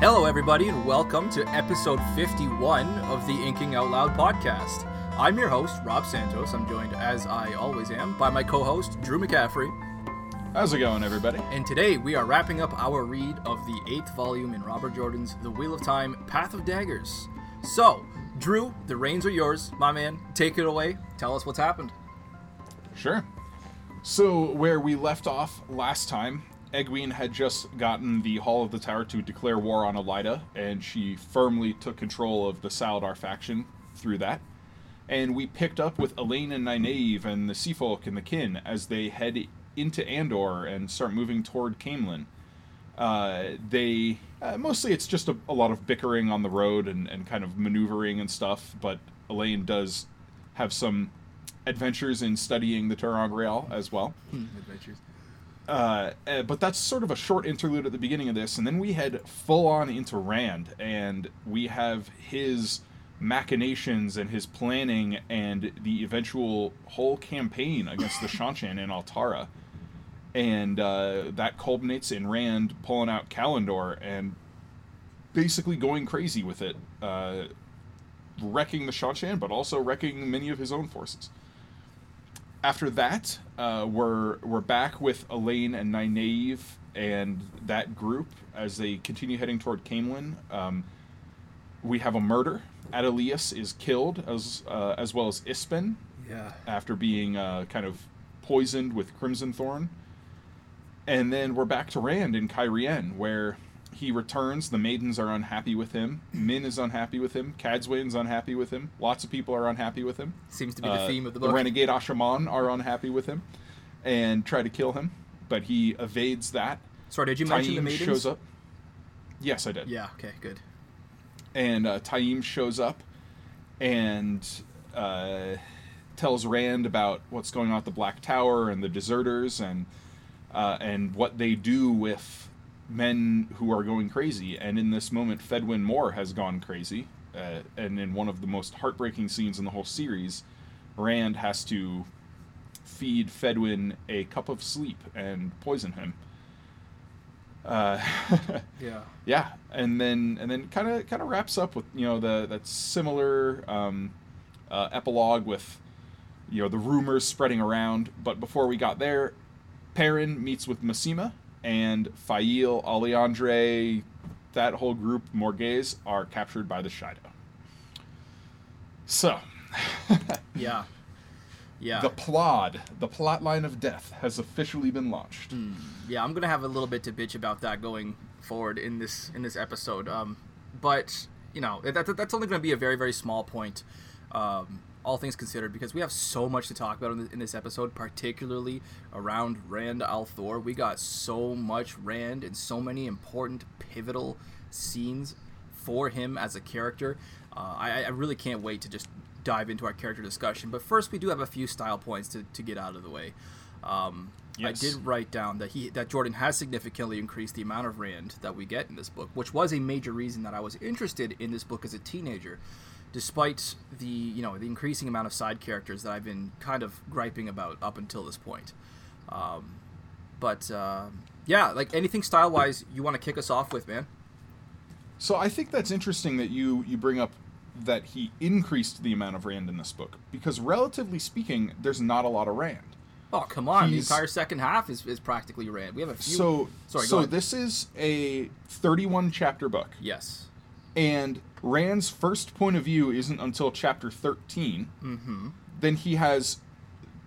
Hello, everybody, and welcome to episode 51 of the Inking Out Loud podcast. I'm your host, Rob Santos. I'm joined, as I always am, by my co host, Drew McCaffrey. How's it going, everybody? And today we are wrapping up our read of the eighth volume in Robert Jordan's The Wheel of Time Path of Daggers. So, Drew, the reins are yours, my man. Take it away. Tell us what's happened. Sure. So, where we left off last time, Egwene had just gotten the Hall of the Tower to declare war on Elaida, and she firmly took control of the Salidar faction through that. And we picked up with Elayne and Nynaeve and the Seafolk and the Kin as they head into Andor and start moving toward Caemlyn. Uh, they uh, mostly it's just a, a, lot of bickering on the road and, and kind of maneuvering and stuff, but Elayne does have some adventures in studying the ter'angreal as well. adventures. Uh, uh, but that's sort of a short interlude at the beginning of this, and then we head full on into Rand, and we have his machinations and his planning and the eventual whole campaign against the Seanchan in Altara. And uh, that culminates in Rand pulling out Callandor and basically going crazy with it, uh, wrecking the Seanchan, but also wrecking many of his own forces after that, uh, we're we're back with Elayne and Nynaeve and that group as they continue heading toward Caemlyn. Um, we have a murder. Adeleas is killed as uh, as well as Ispan. Yeah. After being uh, kind of poisoned with Crimson Thorn, and then we're back to Rand in Cairhien, where he returns. The maidens are unhappy with him. Min is unhappy with him. Cadsuane's unhappy with him. Lots of people are unhappy with him. Seems to be the uh, theme of the book. The renegade Asha'man are unhappy with him and try to kill him, but he evades that. Sorry, did you Taim mention the maidens? shows up. Yes, I did. Yeah. Okay. Good. And uh, Taim shows up and uh, tells Rand about what's going on at the Black Tower and the deserters and uh, and what they do with men who are going crazy. And in this moment, Fedwin Morr has gone crazy. Uh, and in one of the most heartbreaking scenes in the whole series, Rand has to feed Fedwin a cup of sleep and poison him. Uh, yeah. Yeah, and then and then kind of kind of wraps up with you know the that similar um, uh, epilogue with you know the rumors spreading around. But before we got there, Perrin meets with Masema and Faile, Aliandre, that whole group, Morgase, are captured by the Shaido. So. yeah. Yeah. The plot, the plot line of death, has officially been launched. Mm, yeah, I'm gonna have a little bit to bitch about that going forward in this in this episode. Um, but you know that, that's only gonna be a very very small point. Um, all things considered, because we have so much to talk about in, this episode, particularly around Rand al'Thor. We got so much Rand and so many important, pivotal scenes for him as a character. Uh, I, I, really can't wait to just dive into our character discussion. But first, we do have a few style points to, to get out of the way. Um, yes. I did write down that he that Jordan has significantly increased the amount of Rand that we get in this book, which was a major reason that I was interested in this book as a teenager despite the you know the increasing amount of side characters that I've been kind of griping about up until this point. Um, but uh, yeah, like anything style wise you want to kick us off with, man. So I think that's interesting that you you bring up that he increased the amount of Rand in this book because relatively speaking, there's not a lot of Rand. Oh come on! He's, the entire second half is, is practically Rand. We have a few. So sorry. So this is a 31 chapter book. Yes. And Rand's first point of view isn't until chapter 13. Mm-hmm. Then he has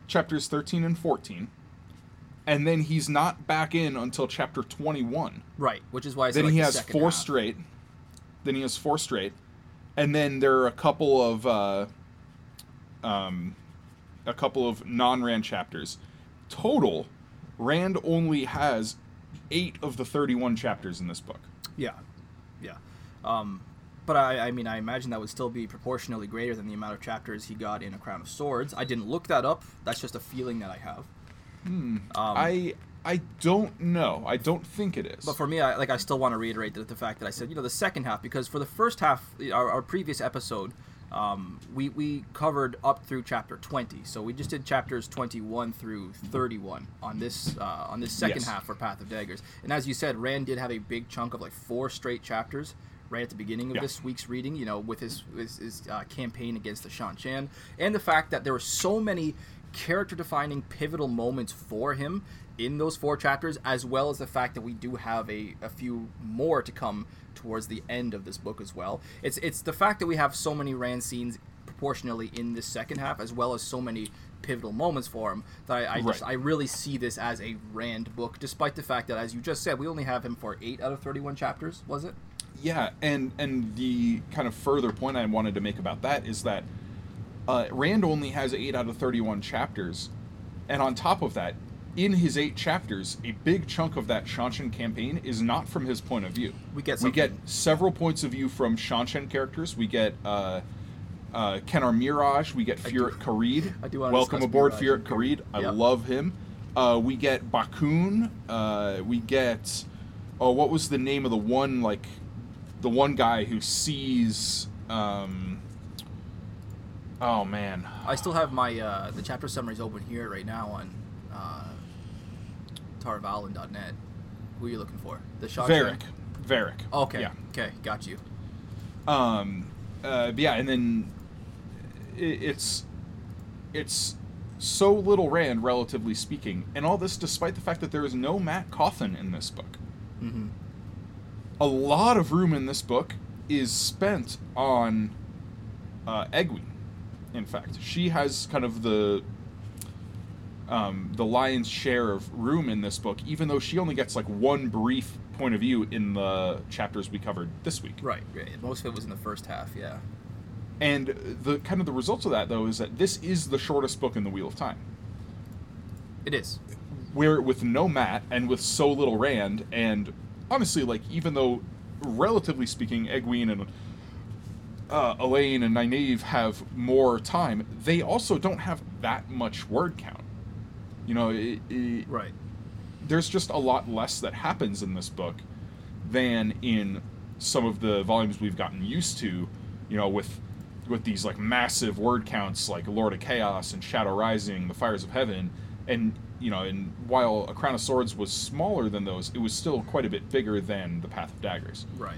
chapters 13 and 14. And then he's not back in until chapter 21. Right, which is why then like he the has four half. straight. Then he has four straight. And then there are a couple of uh, um, a couple of non-Rand chapters. Total, Rand only has eight of the 31 chapters in this book. Yeah. Um, but I, I mean, I imagine that would still be proportionally greater than the amount of chapters he got in A Crown of Swords. I didn't look that up. That's just a feeling that I have. Hmm. Um, I I don't know. I don't think it is. But for me, I, like I still want to reiterate the, the fact that I said you know the second half because for the first half, our, our previous episode um, we, we covered up through chapter 20 so we just did chapters 21 through 31 on this uh, on this second Yes. half for path of daggers and as you said rand did have a big chunk of like four straight chapters right at the beginning of Yeah. this week's reading you know with his his, his uh, campaign against the Seanchan and the fact that there were so many character defining pivotal moments for him in those four chapters as well as the fact that we do have a, a few more to come towards the end of this book as well. It's it's the fact that we have so many rand scenes proportionally in this second half as well as so many pivotal moments for him that i, I just i really see this as a rand book despite the fact that as you just said we only have him for 8 out of 31 chapters was it Yeah, and and the kind of further point I wanted to make about that is that uh, Rand only has eight out of thirty-one chapters, and on top of that, in his eight chapters, a big chunk of that Seanchan campaign is not from his point of view. We get we get several points of view from Seanchan characters. We get uh, uh, Kennar Miraj. We get Furyk Karede. I do wanna Welcome aboard, Furyk. Karede. I Yep. love him. Uh, we get Bakuun. Uh, we get oh, what was the name of the one like the one guy who sees um oh man I still have my uh, the chapter summaries open here right now on uh, tarvalon.net. Who are you looking for? The shot. Varric Varric Okay. yeah Okay. Got you. um uh yeah and then i it's it's so little rand relatively speaking and all this despite the fact that there is no Mat Cauthon in this book hmm a lot of room in this book is spent on uh, Egwene. In fact, she has kind of the um, the lion's share of room in this book, even though she only gets like one brief point of view in the chapters we covered this week. Right. Right. Most of it was in the first half. Yeah. And the kind of the results of that though is that this is the shortest book in the Wheel of Time. It is. where with no Mat and with so little Rand, and honestly, like even though relatively speaking, Egwene and uh, Elayne and Nynaeve have more time, they also don't have that much word count. You know, it, it, Right. there's just a lot less that happens in this book than in some of the volumes we've gotten used to. You know, with with these like massive word counts like Lord of Chaos and Shadow Rising, The Fires of Heaven, and you know, and while A Crown of Swords was smaller than those, it was still quite a bit bigger than The Path of Daggers. Right.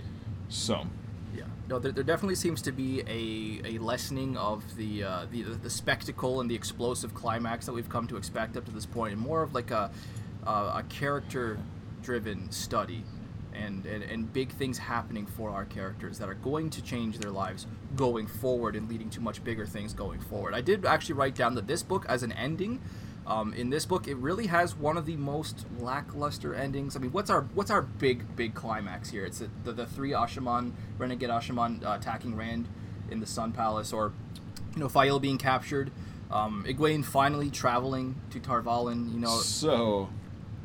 So, Yeah. No, there, there definitely seems to be a, a lessening of the, uh, the the spectacle and the explosive climax that we've come to expect up to this point, and more of like a uh, a character driven study. And, and, and big things happening for our characters that are going to change their lives going forward and leading to much bigger things going forward. I did actually write down that this book, as an ending, um, in this book, it really has one of the most lackluster endings. I mean, what's our what's our big big climax here? It's the the, the three Ashaman renegade Ashaman uh, attacking Rand in the Sun Palace, or you know, Faile being captured, um, Egwene finally traveling to Tar Valon. You know, so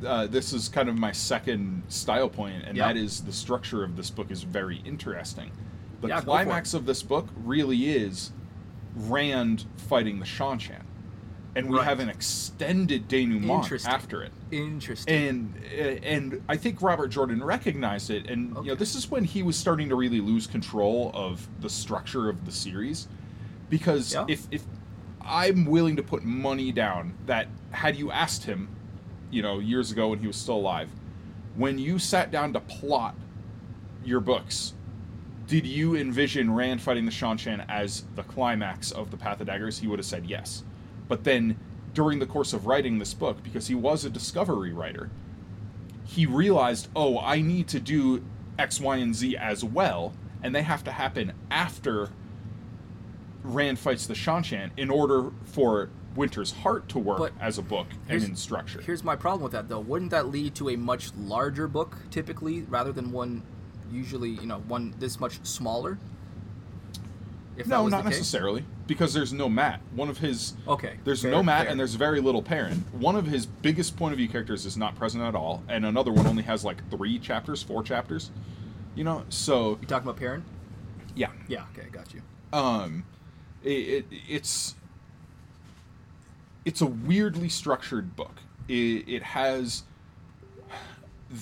uh, this is kind of my second style point, and Yep. that is the structure of this book is very interesting. The Yeah, go for it. climax of this book really is Rand fighting the Seanchan, and we Right. have an extended denouement after it. interesting. And uh, and I think Robert Jordan recognized it, and you know this is when he was starting to really lose control of the structure of the series, because Yeah. if if I'm willing to put money down that had you asked him, you know, years ago when he was still alive, when you sat down to plot your books, did you envision Rand fighting the Seanchan as the climax of the Path of Daggers? He would have said yes. But then during the course of writing this book, because he was a discovery writer, he realized, oh, I need to do X, Y, and Z as well, and they have to happen after Rand fights the Seanchan in order for Winter's Heart to work But as a book and in structure. Here's my problem with that, though. Wouldn't that lead to a much larger book, typically, rather than one usually, you know, one this much smaller? If No, not necessarily, because there's no Mat. One of his Okay. There's fair, no Mat fair. and there's very little Perrin. One of his biggest point of view characters is not present at all, and another one only has like three chapters, four chapters. You know, so You talking about Perrin? yeah, Yeah. Okay, got you. um, it, it, it's it's a weirdly structured book. It, it has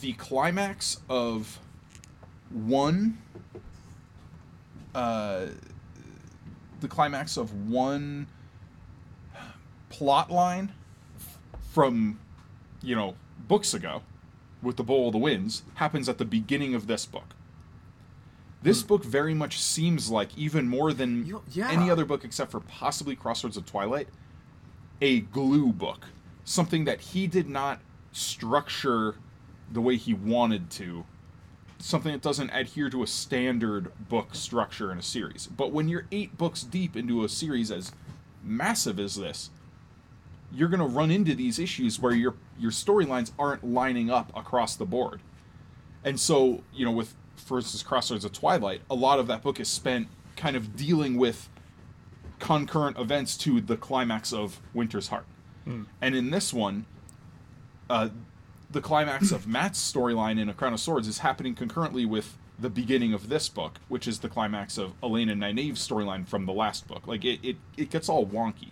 the climax of one uh, the climax of one plot line from you know books ago with the bowl of the winds happens at the beginning of this book. This hmm. book very much seems like even more than You- yeah. any other book except for possibly crossroads of twilight a glue book. Something that he did not structure the way he wanted to something that doesn't adhere to a standard book structure in a series. But when you're eight books deep into a series as massive as this, you're going to run into these issues where your your storylines aren't lining up across the board. And so, you know, with for instance Crossroads of Twilight, a lot of that book is spent kind of dealing with concurrent events to the climax of Winter's Heart. And in this one, uh, the climax of Mat's storyline in A Crown of Swords is happening concurrently with the beginning of this book, which is the climax of and Nynaeve's storyline from the last book. Like it, it, it gets all wonky.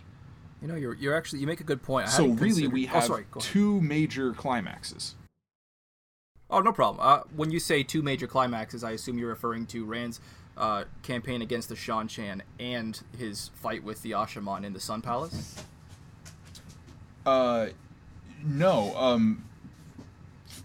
You know, you're you're actually you make a good point. I So really, considered- we oh, have sorry, two major climaxes. Oh, no problem. Uh, when you say two major climaxes, I assume you're referring to Rand's uh, campaign against the Seanchan and his fight with the Ashaman in the Sun Palace. Uh, no, um,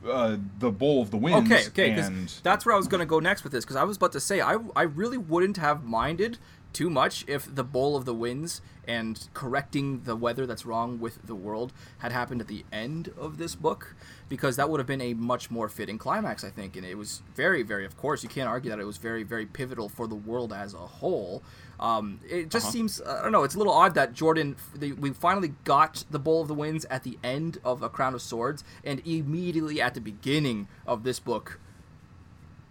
uh, the Bowl of the Winds. Okay, okay, because and that's where I was going to go next with this. Because I was about to say, I, I really wouldn't have minded too much if the Bowl of the Winds and correcting the weather that's wrong with the world had happened at the end of this book, because that would have been a much more fitting climax, I think. And it was very, very, of course, you can't argue that it was very, very pivotal for the world as a whole. Um, it just Uh-huh. seems, I don't know, it's a little odd that Jordan, the, we finally got the Bowl of the Winds at the end of A Crown of Swords, and immediately at the beginning of this book,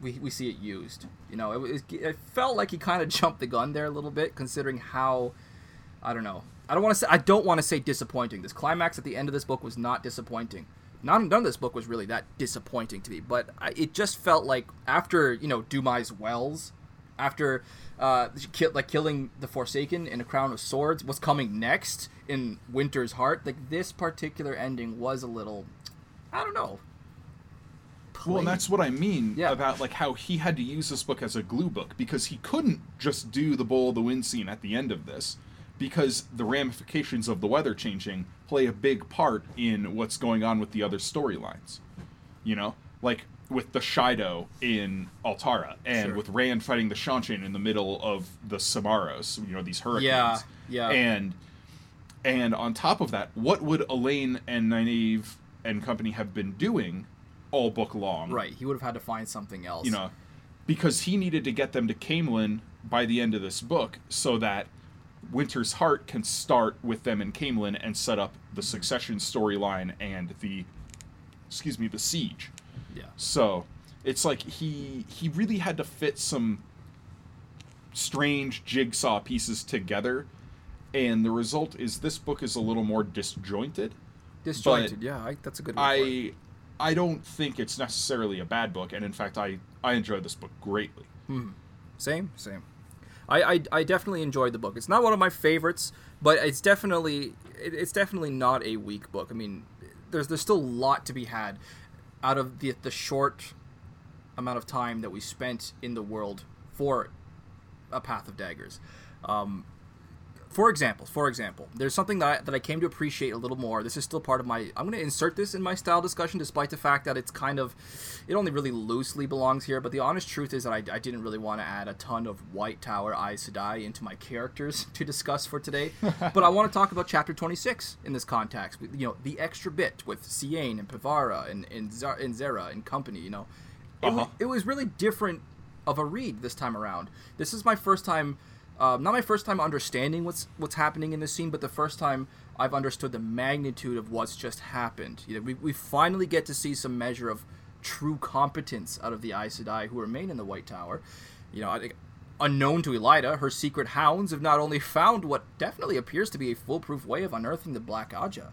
we, we see it used. You know, it, it felt like he kind of jumped the gun there a little bit, considering how, I don't know. I don't want to say I don't want to say disappointing. This climax at the end of this book was not disappointing. None, none of this book was really that disappointing to me, but I, it just felt like after you know Dumai's Wells, after uh, like killing the Forsaken in a Crown of Swords, what's coming next in Winter's Heart, like this particular ending was a little, I don't know. Well, and that's what I mean Yeah. about like how he had to use this book as a glue book because he couldn't just do the bowl of the wind scene at the end of this because the ramifications of the weather changing play a big part in what's going on with the other storylines. You know, like with the Shaido in Altara and Sure. with Rand fighting the Seanchan in the middle of the Samaros, you know, these hurricanes. Yeah, yeah. And and on top of that, what would Elayne and Nynaeve and company have been doing all book long? Right, he would have had to find something else. You know, because he needed to get them to Caemlyn by the end of this book so that Winter's Heart can start with them in Caemlyn and set up the succession storyline and the excuse me, the siege. Yeah. So it's like he he really had to fit some strange jigsaw pieces together, and the result is this book is a little more disjointed. Disjointed, yeah, I, that's a good word. I I don't think it's necessarily a bad book, and in fact, I I enjoyed this book greatly. Hmm. Same, same. I, I, I definitely enjoyed the book. It's not one of my favorites, but it's definitely it, it's definitely not a weak book. I mean, there's there's still a lot to be had out of the the short amount of time that we spent in the world for a Path of Daggers. Um, for example, for example, there's something that I, that I came to appreciate a little more. This is still part of my. I'm going to insert this in my style discussion, despite the fact that it's kind of, it only really loosely belongs here. But the honest truth is that I, I didn't really want to add a ton of White Tower Aes Sedai into my characters to discuss for today. but I want to talk about Chapter 26 in this context. You know, the extra bit with Seaine and Pevara and and, Zar- and Zerah and company. You know, it, Uh-huh. was, it was really different of a read this time around. This is my first time, uh, not my first time understanding what's what's happening in this scene, but the first time I've understood the magnitude of what's just happened. You know, we, we finally get to see some measure of true competence out of the Aes Sedai who remain in the White Tower. You know, unknown to Elaida, her secret hounds have not only found what definitely appears to be a foolproof way of unearthing the Black Ajah,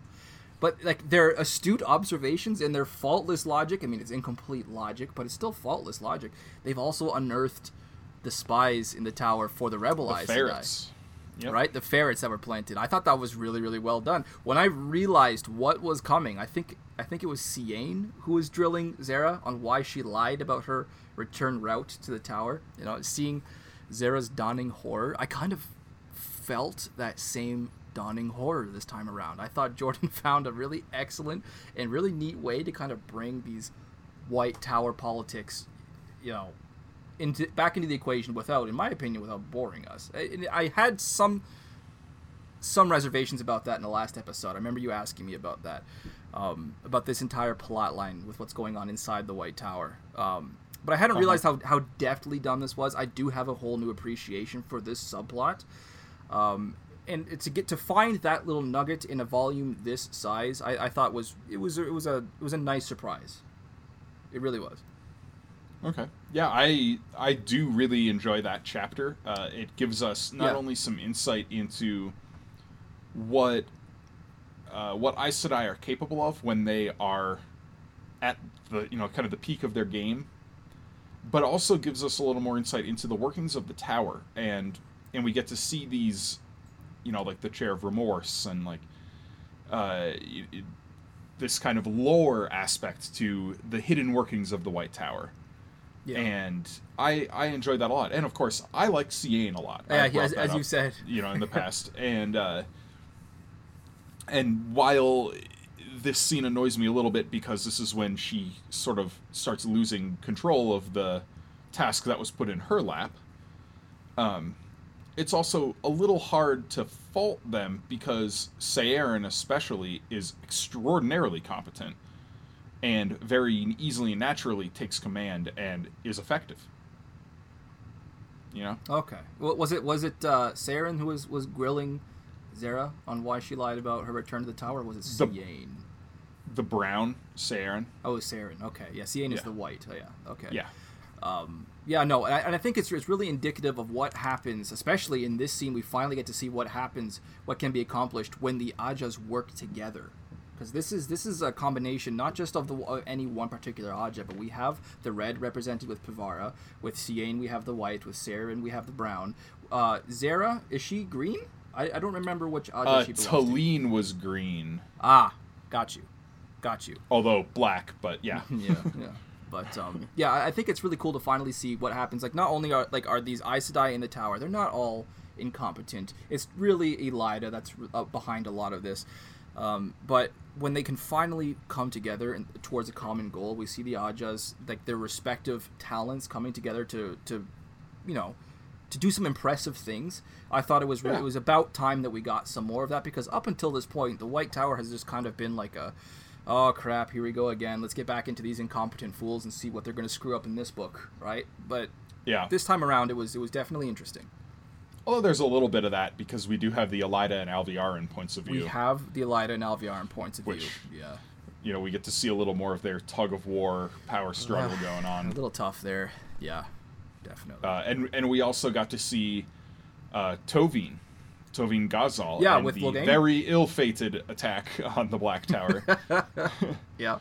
but like their astute observations and their faultless logic. I mean, it's incomplete logic, but it's still faultless logic. They've also unearthed the spies in the tower for the rebel The Sedai ferrets. Yep. right? The ferrets that were planted. I thought that was really, really well done. When I realized what was coming, I think I think it was Seaine who was drilling Zerah on why she lied about her return route to the tower. You know, seeing Zerah's dawning horror, I kind of felt that same dawning horror this time around. I thought Jordan found a really excellent and really neat way to kind of bring these white tower politics, you know, into back into the equation without, in my opinion, without boring us. I, I had some some reservations about that in the last episode. I remember you asking me about that, um, about this entire plot line with what's going on inside the White Tower. Um, but I hadn't Uh-huh. realized how, how deftly done this was. I do have a whole new appreciation for this subplot. Um, and to get to find that little nugget in a volume this size, I, I thought was it was it was a it was a nice surprise. It really was. Okay. Yeah, I I do really enjoy that chapter. Uh, it gives us not Yeah. only some insight into what uh, what Aes Sedai are capable of when they are at the you know kind of the peak of their game, but also gives us a little more insight into the workings of the tower, and and we get to see these, you know, like the chair of remorse and like uh, it, it- this kind of lore aspect to the hidden workings of the White Tower Yeah. and I I enjoyed that a lot. And of course, I like Seaine a lot. yeah, as, as you said. you know, in the past, and uh, and while this scene annoys me a little bit because this is when she sort of starts losing control of the task that was put in her lap. Um, it's also a little hard to fault them because Saerin especially is extraordinarily competent and very easily and naturally takes command and is effective. You know? Okay. Well, was it was it uh, Saerin who was was grilling Zerah on why she lied about her return to the tower? Or was it The- The brown Saerin. Oh, Saerin. Okay. Yeah, Seaine is the white. Oh, yeah. Okay. Yeah. Um, yeah, no, and I, and I think it's, it's really indicative of what happens, especially in this scene. We finally get to see what happens, what can be accomplished when the Ajahs work together. Because this is this is a combination not just of the uh, any one particular Ajah, but we have the red represented with Pevara, with Seaine we have the white, with Saerin we have the brown. Uh, Zerah is she green? I, I don't remember which Ajah Uh, she belongs to. Talene was green, Ah, got you, got you. although black, but yeah. yeah, yeah. But um, yeah, I I think it's really cool to finally see what happens. Like, not only are like are these Aes Sedai in the tower, they're not all incompetent. It's really Elaida that's uh, behind a lot of this. Um, but when they can finally come together and towards a common goal, we see the Ajahs like their respective talents coming together to to, you know, to do some impressive things. I thought it was re- Yeah. it was about time that we got some more of that because up until this point, the White Tower has just kind of been like a, oh crap, here we go again. Let's get back into these incompetent fools and see what they're going to screw up in this book, right? But Yeah. this time around, it was it was definitely interesting. Although there's a little bit of that because we do have the Elaida and Alviarin points of view. We have the Elaida and Alviarin points of Which- view. Yeah, you know, we get to see a little more of their tug of war power struggle going on. a little tough there. Yeah, definitely. Uh, and and we also got to see uh, Toveine, Toveine Gazar, Yeah, and with the very ill-fated attack on the Black Tower. yeah,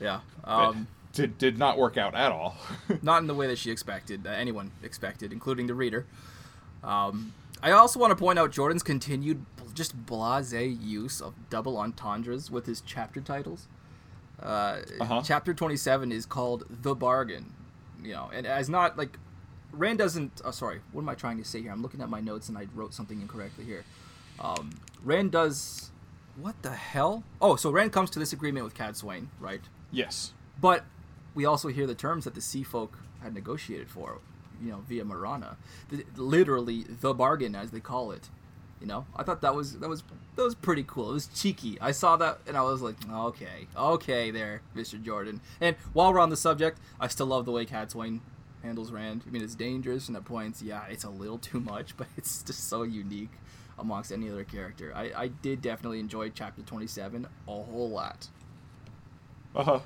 yeah. Um, did did not work out at all. not in the way that she expected, uh, anyone expected, including the reader. Um, I also want to point out Jordan's continued just blasé use of double entendres with his chapter titles. Uh, Uh-huh. Chapter 27 is called The Bargain, you know, and as not like Rand doesn't. Oh, sorry, what am I trying to say here? I'm looking at my notes and I wrote something incorrectly here. Um, Rand does. What the hell? Oh, so Rand comes to this agreement with Cadsuane, right? yes. But we also hear the terms that the sea folk had negotiated for, you know, via Merana. The, literally the bargain, as they call it. You know, I thought that was that was that was pretty cool. It was cheeky. I saw that and I was like, okay, okay, there, Mr. Jordan. And while we're on the subject, I still love the way Cadsuane handles Rand. I mean, it's dangerous and at points, yeah, it's a little too much, but it's just so unique amongst any other character. I, I did definitely enjoy chapter 27 a whole lot. Uh huh.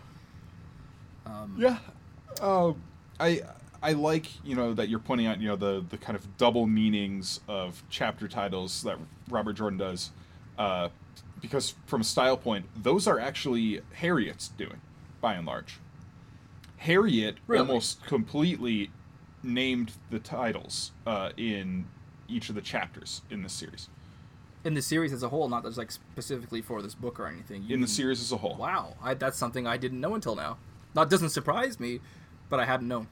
Um, Yeah. Uh, I I like you know that you're pointing out you know the the kind of double meanings of chapter titles that Robert Jordan does, uh, because from a style point, those are actually Harriet's doing, by and large. Harriet Really? almost completely named the titles uh, in each of the chapters in this series. in the series as a whole, not just like specifically for this book or anything. You, In the series as a whole. Wow, I, that's something I didn't know until now. That doesn't surprise me, but I hadn't known.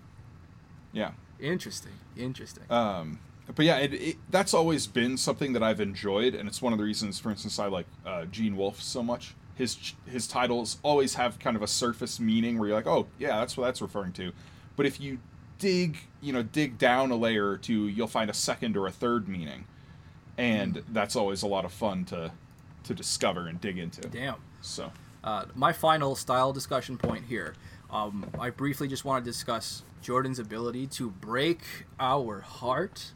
Yeah. Interesting, interesting. Um, but yeah, it, it, that's always been something that I've enjoyed, and it's one of the reasons, for instance, I like uh, Gene Wolfe so much. His his titles always have kind of a surface meaning where you're like, oh yeah, that's what that's referring to. But if you dig, you know, dig down a layer or two, you'll find a second or a third meaning, and mm. that's always a lot of fun to to discover and dig into. Damn. So, uh, my final style discussion point here. Um, I briefly just want to discuss Jordan's ability to break our heart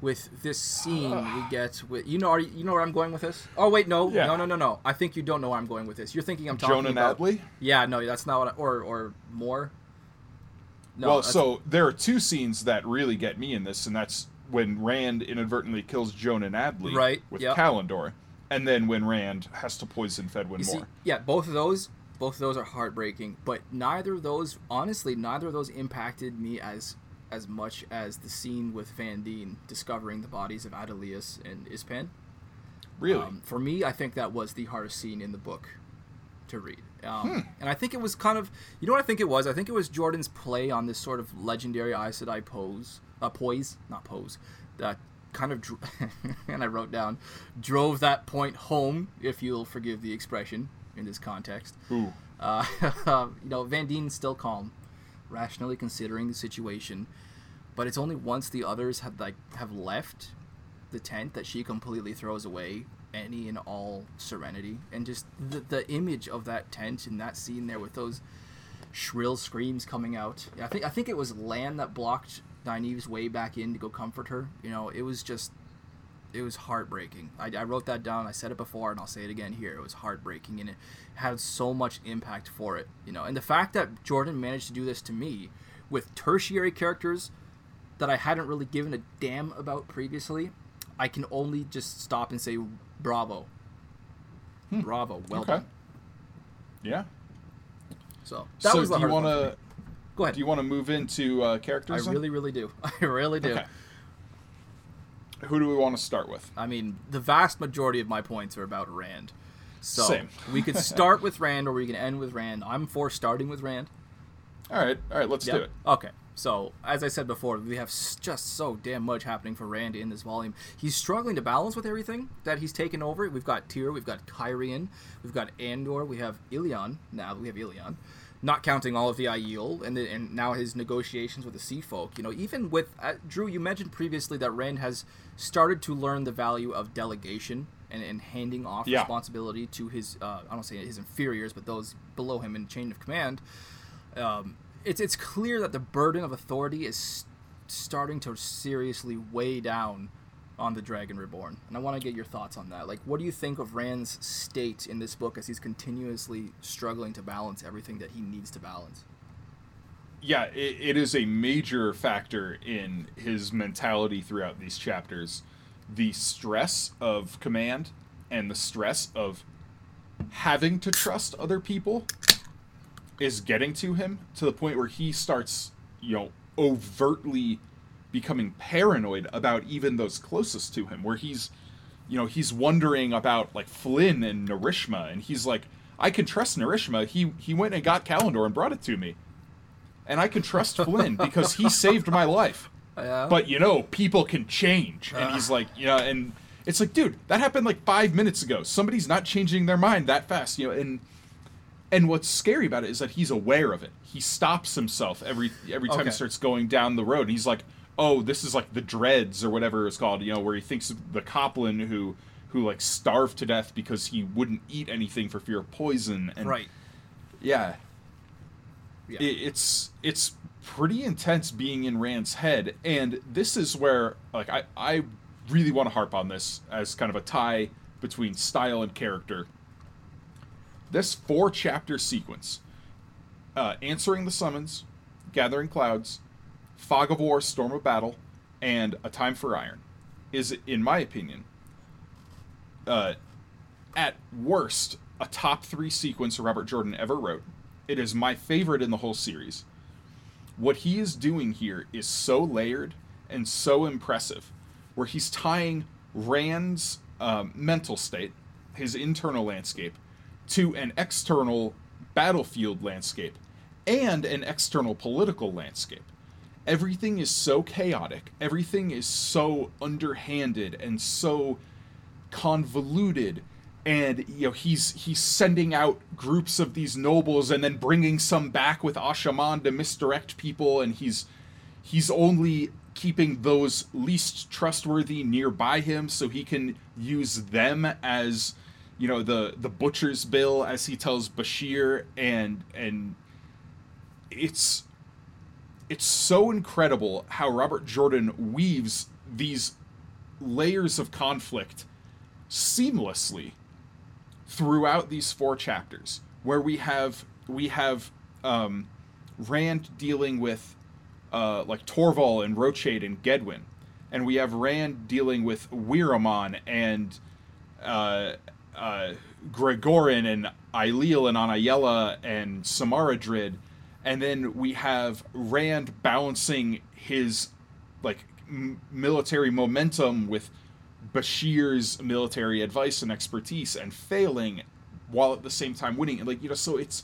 with this scene we get with you know are, you know where I'm going with this? Oh wait, no, yeah. no, no, no, no. I think you don't know where I'm going with this. You're thinking I'm talking Jonah about Nadley? Yeah, no, that's not what I, or or more. No, well, so there are two scenes that really get me in this, and that's when Rand inadvertently kills Jonan Adley right, with yep. Callandor, and then when Rand has to poison Fedwin see, Yeah, both of those, both of those are heartbreaking. But neither of those, honestly, neither of those impacted me as as much as the scene with Vandene discovering the bodies of Adeleas and Ispan. Really? Um, for me, I think that was the hardest scene in the book to read. Um, hmm. And I think it was kind of, you know what I think it was? I think it was Jordan's play on this sort of legendary Aes Sedai pose, uh, poise, not pose, that kind of, dro- and I wrote down, drove that point home, if you'll forgive the expression in this context. Ooh. Uh, you know, Vandene's still calm, rationally considering the situation, but it's only once the others have like have left the tent that she completely throws away any and all serenity and just the, the image of that tent and that scene there with those shrill screams coming out. I think I think it was Lan that blocked Nynaeve's way back in to go comfort her. You know, it was just it was heartbreaking. I, I wrote that down. I said it before, and I'll say it again here. It was heartbreaking, and it had so much impact for it. You know, and the fact that Jordan managed to do this to me with tertiary characters that I hadn't really given a damn about previously, I can only just stop and say bravo. Hmm. Bravo. Well okay. done. Yeah. So that so was the do you want to go ahead? Do you want to move into uh, characters? I really, really do. I really do. Okay. Who do we want to start with? I mean, the vast majority of my points are about Rand. So Same. we could start with Rand or we can end with Rand. I'm for starting with Rand. All right, all right, let's yep. do it. Okay. So, as I said before, we have just so damn much happening for Rand in this volume. He's struggling to balance with everything that he's taken over. We've got Tear, we've got Cairhien, we've got Andor, we have Ilion. Now we have Illian, not counting all of the Aiel, and the, and now his negotiations with the Sea Folk. You know, even with uh, Drew, you mentioned previously that Rand has started to learn the value of delegation and, and handing off yeah. responsibility to his uh, I don't say his inferiors, but those below him in chain of command. Um, it's it's clear that the burden of authority is starting to seriously weigh down on the Dragon Reborn. And I want to get your thoughts on that. Like, what do you think of Rand's state in this book as he's continuously struggling to balance everything that he needs to balance? Yeah, it, it is a major factor in his mentality throughout these chapters. The stress of command and the stress of having to trust other people is getting to him to the point where he starts, you know, overtly becoming paranoid about even those closest to him, where he's, you know, he's wondering about like Flynn and Narishma, and he's like, I can trust Narishma. He he went and got Callandor and brought it to me, and I can trust Flynn because he saved my life. Yeah. But you know, people can change, and he's ah. like, you know, and it's like, dude, that happened like five minutes ago. Somebody's not changing their mind that fast, you know, and and what's scary about it is that he's aware of it. He stops himself every every time okay. he starts going down the road. And he's like, "Oh, this is like the dreads or whatever it's called." You know, where he thinks of the Coplin who who like starved to death because he wouldn't eat anything for fear of poison. And right. Yeah. yeah. It, it's it's pretty intense being in Rand's head, and this is where like I I really want to harp on this as kind of a tie between style and character this four chapter sequence uh, answering the summons, gathering clouds, fog of war, storm of battle, and a time for iron is, in my opinion, uh, at worst, a top three sequence Robert Jordan ever wrote. It is my favorite in the whole series. What he is doing here is so layered and so impressive, where he's tying Rand's um, mental state, his internal landscape, to an external battlefield landscape and an external political landscape. Everything is so chaotic, everything is so underhanded and so convoluted and you know he's he's sending out groups of these nobles and then bringing some back with Asha'man to misdirect people and he's he's only keeping those least trustworthy nearby him so he can use them as you know the the butcher's bill as he tells Bashere and and it's it's so incredible how Robert Jordan weaves these layers of conflict seamlessly throughout these four chapters where we have we have um, Rand dealing with uh, like Torval and Rochaid and Gedwin, and we have Rand dealing with Weiramon and uh, uh, Gregorin and Ailil and Anaiyella and Semaradrid, and then we have Rand balancing his like m- military momentum with Bashere's military advice and expertise and failing while at the same time winning. Like you know, so it's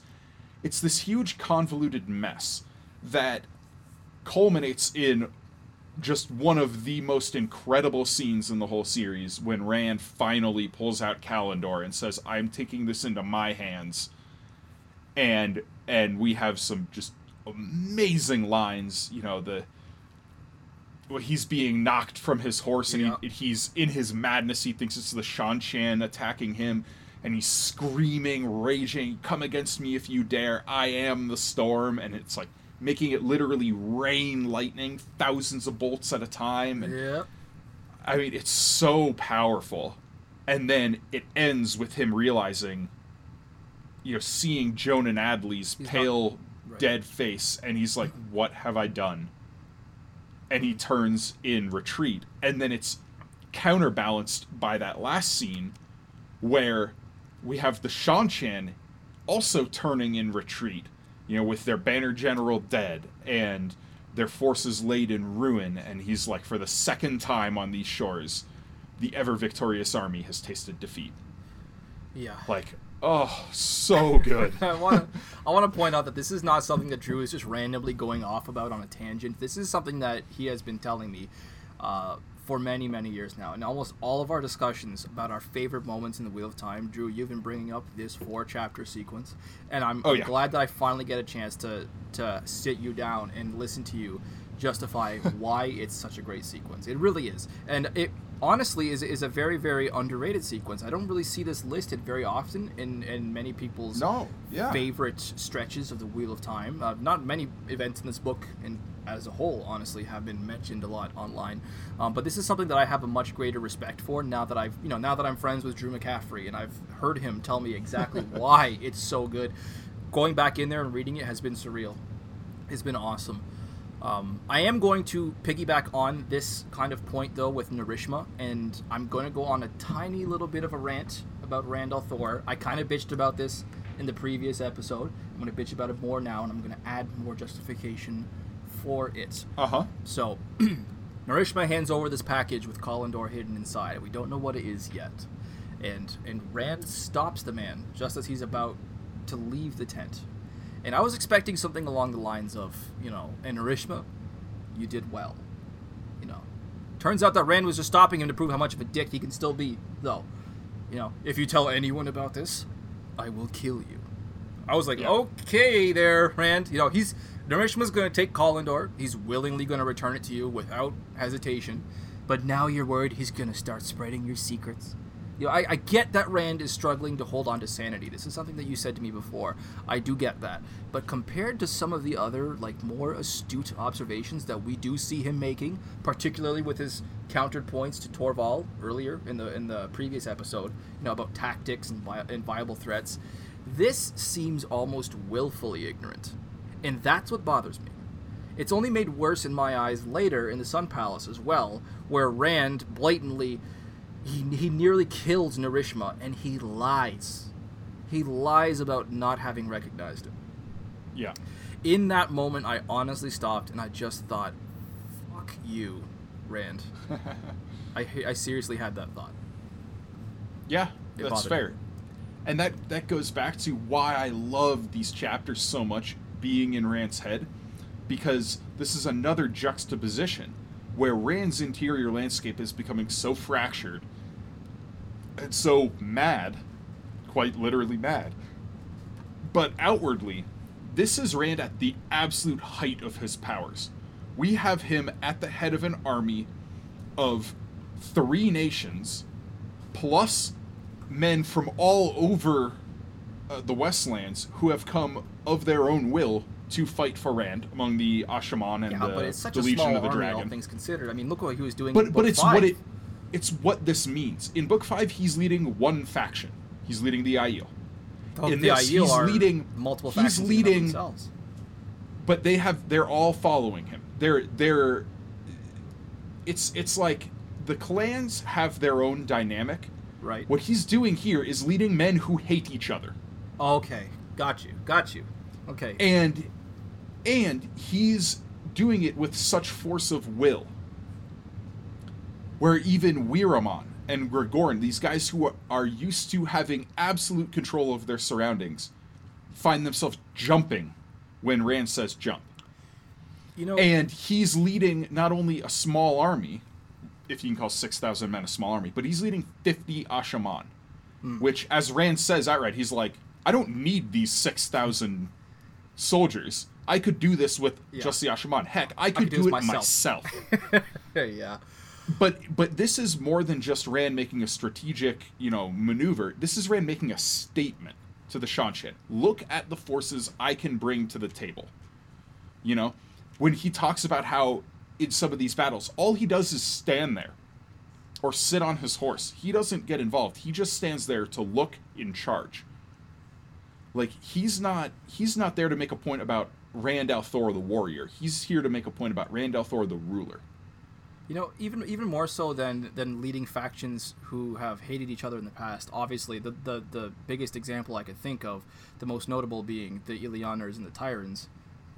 it's this huge convoluted mess that culminates in just one of the most incredible scenes in the whole series when Rand finally pulls out Callandor and says, "I'm taking this into my hands." And and we have some just amazing lines, you know, the he's being knocked from his horse and Yeah. he, he's in his madness. He thinks it's the Shan attacking him and he's screaming raging come against me if you dare. I am the storm. And it's like making it literally rain lightning thousands of bolts at a time. And Yeah. i mean it's so powerful. And then it ends with him realizing you know seeing jonan adley's He's not- pale right. dead face and he's like what have i done and he turns in retreat and then it's counterbalanced by that last scene where we have the Seanchan also turning in retreat you know with their banner general dead and their forces laid in ruin and he's like for the second time on these shores the ever victorious army has tasted defeat Yeah. like oh so good I want to I want to point out that this is not something that Drew is just randomly going off about on a tangent. This is something that he has been telling me uh, for many many years now. And almost all of our discussions about our favorite moments in the Wheel of Time, Drew, you've been bringing up this four chapter sequence, and I'm, Oh, I'm yeah. glad that I finally get a chance to to sit you down and listen to you justify why it's such a great sequence. It really is, and it honestly is is a very very underrated sequence. I don't really see this listed very often in in many people's no yeah favorite stretches of the Wheel of Time. Uh, not many events in this book, and as a whole, honestly, have been mentioned a lot online. Um, but this is something that I have a much greater respect for now that I've, you know, now that I'm friends with Drew McCaffrey and I've heard him tell me exactly why it's so good. Going back in there and reading it has been surreal. It's been awesome. Um, I am going to piggyback on this kind of point though with Narishma, and I'm going to go on a tiny little bit of a rant about Rand al'Thor. I kind of bitched about this in the previous episode. I'm going to bitch about it more now, and I'm going to add more justification for it. uh-huh So, Narishma hands over this package with Callandor hidden inside. We don't know what it is yet. And and Rand stops the man just as he's about to leave the tent. And I was expecting something along the lines of, you know, and Narishma, you did well. You know. Turns out that Rand was just stopping him to prove how much of a dick he can still be, though. You know, if you tell anyone about this, I will kill you. I was like, Yeah. okay, there, Rand. You know, he's Narishma's going to take Callandor. He's willingly going to return it to you without hesitation. But now you're worried he's going to start spreading your secrets. You know, I, I get that Rand is struggling to hold on to sanity. This is something that you said to me before. I do get that. But compared to some of the other, like, more astute observations that we do see him making, particularly with his countered points to Torval earlier in the in the previous episode, you know, about tactics and, vi- and viable threats, this seems almost willfully ignorant. And that's what bothers me. It's only made worse in my eyes later in the Sun Palace as well, where Rand blatantly he, he nearly kills Narishma and he lies. He lies about not having recognized him. yeah In that moment I honestly stopped and I just thought, fuck you, Rand. I, I seriously had that thought. Yeah, It that's fair. me. And that that goes back to why I love these chapters so much being in Rand's head because this is another juxtaposition where Rand's interior landscape is becoming so fractured so mad, quite literally mad. But outwardly, this is Rand at the absolute height of his powers. We have him at the head of an army of three nations, plus men from all over uh, the Westlands who have come of their own will to fight for Rand among the Ashaman and Yeah, the, but it's such the a Legion small of the army, all things considered. I mean, look what he was doing. in But but it's five. what it it's what this means. In book five, he's leading one faction. He's leading the Aiel. Oh, in the this, Aiel he's leading- multiple he's leading- themselves. But they have they're all following him. They're they're it's it's like the clans have their own dynamic. Right. What he's doing here is leading men who hate each other. Okay, got you, got you. Okay. and and he's doing it with such force of will where even Weiramon and Gregorin, these guys who are, used to having absolute control of their surroundings, find themselves jumping when Rand says jump. you know, And he's leading not only a small army, if you can call 6,000 men a small army, but he's leading 50 Ashaman, hmm. which, as Rand says outright, he's like, I don't need these 6,000 soldiers. I could do this with Yeah. just the Ashaman. Heck, I could, could do do, it myself. myself. yeah. But but this is more than just Rand making a strategic, you know, maneuver. This is Rand making a statement to the Seanchan. Look at the forces I can bring to the table. You know, when he talks about how in some of these battles, all he does is stand there or sit on his horse. He doesn't get involved. He just stands there to look in charge. Like he's not he's not there to make a point about Rand al'Thor the warrior. He's here to make a point about Rand al'Thor the ruler. You know, even even more so than than leading factions who have hated each other in the past. Obviously, the the, the biggest example I could think of, the most notable being the Illianers and the Tairens,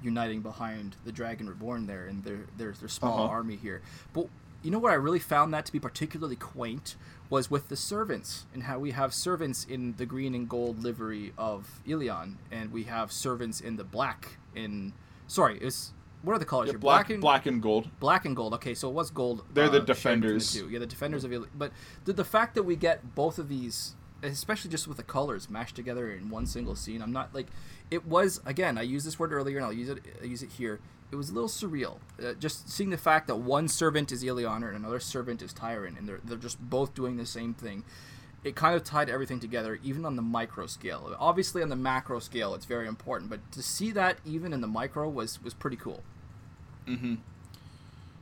uniting behind the Dragon Reborn there and their their, their small Uh-huh. army here. But you know what I really found that to be particularly quaint was with the servants and how we have servants in the green and gold livery of Illian, and we have servants in the black in sorry, it's what are the colors Yeah, here? black, and black and gold. black and gold. Okay, so it was gold. They're the uh, between defenders. two. Yeah, the defenders of Ili- But the, the fact that we get both of these, especially just with the colors mashed together in one single scene, I'm not like it was. Again, I used this word earlier, and I'll use it. I use it here. It was a little surreal. Uh, just seeing the fact that one servant is Illianer and another servant is Tairen, and they're they're just both doing the same thing. It kind of tied everything together, even on the micro scale. Obviously, on the macro scale, it's very important, but to see that even in the micro was was pretty cool. Mm-hmm.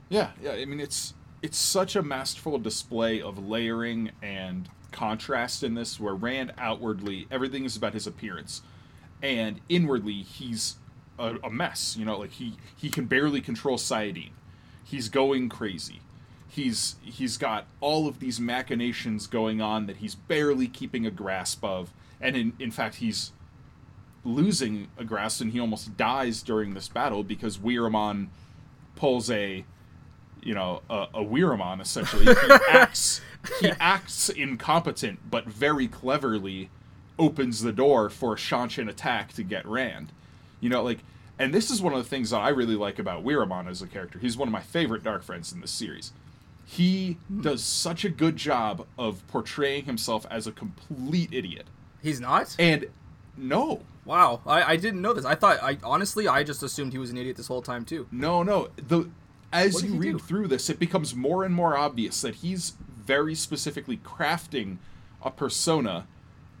Yeah, yeah. I mean, it's it's such a masterful display of layering and contrast in this, where Rand outwardly everything is about his appearance, and inwardly he's a, a mess. You know, like he he can barely control saidin. He's going crazy. He's he's got all of these machinations going on that he's barely keeping a grasp of, and in in fact he's losing a grasp and he almost dies during this battle because Weiramon pulls a you know a, a essentially. He acts he acts incompetent but very cleverly opens the door for a Seanchan attack to get Rand. You know like and this is one of the things that I really like about Weiramon as a character. He's one of my favorite dark friends in this series. He hmm. does such a good job of portraying himself as a complete idiot. He's not. and no Wow, I, I didn't know this. I thought I honestly I just assumed he was an idiot this whole time too. No, no. The as you read do? through this, it becomes more and more obvious that he's very specifically crafting a persona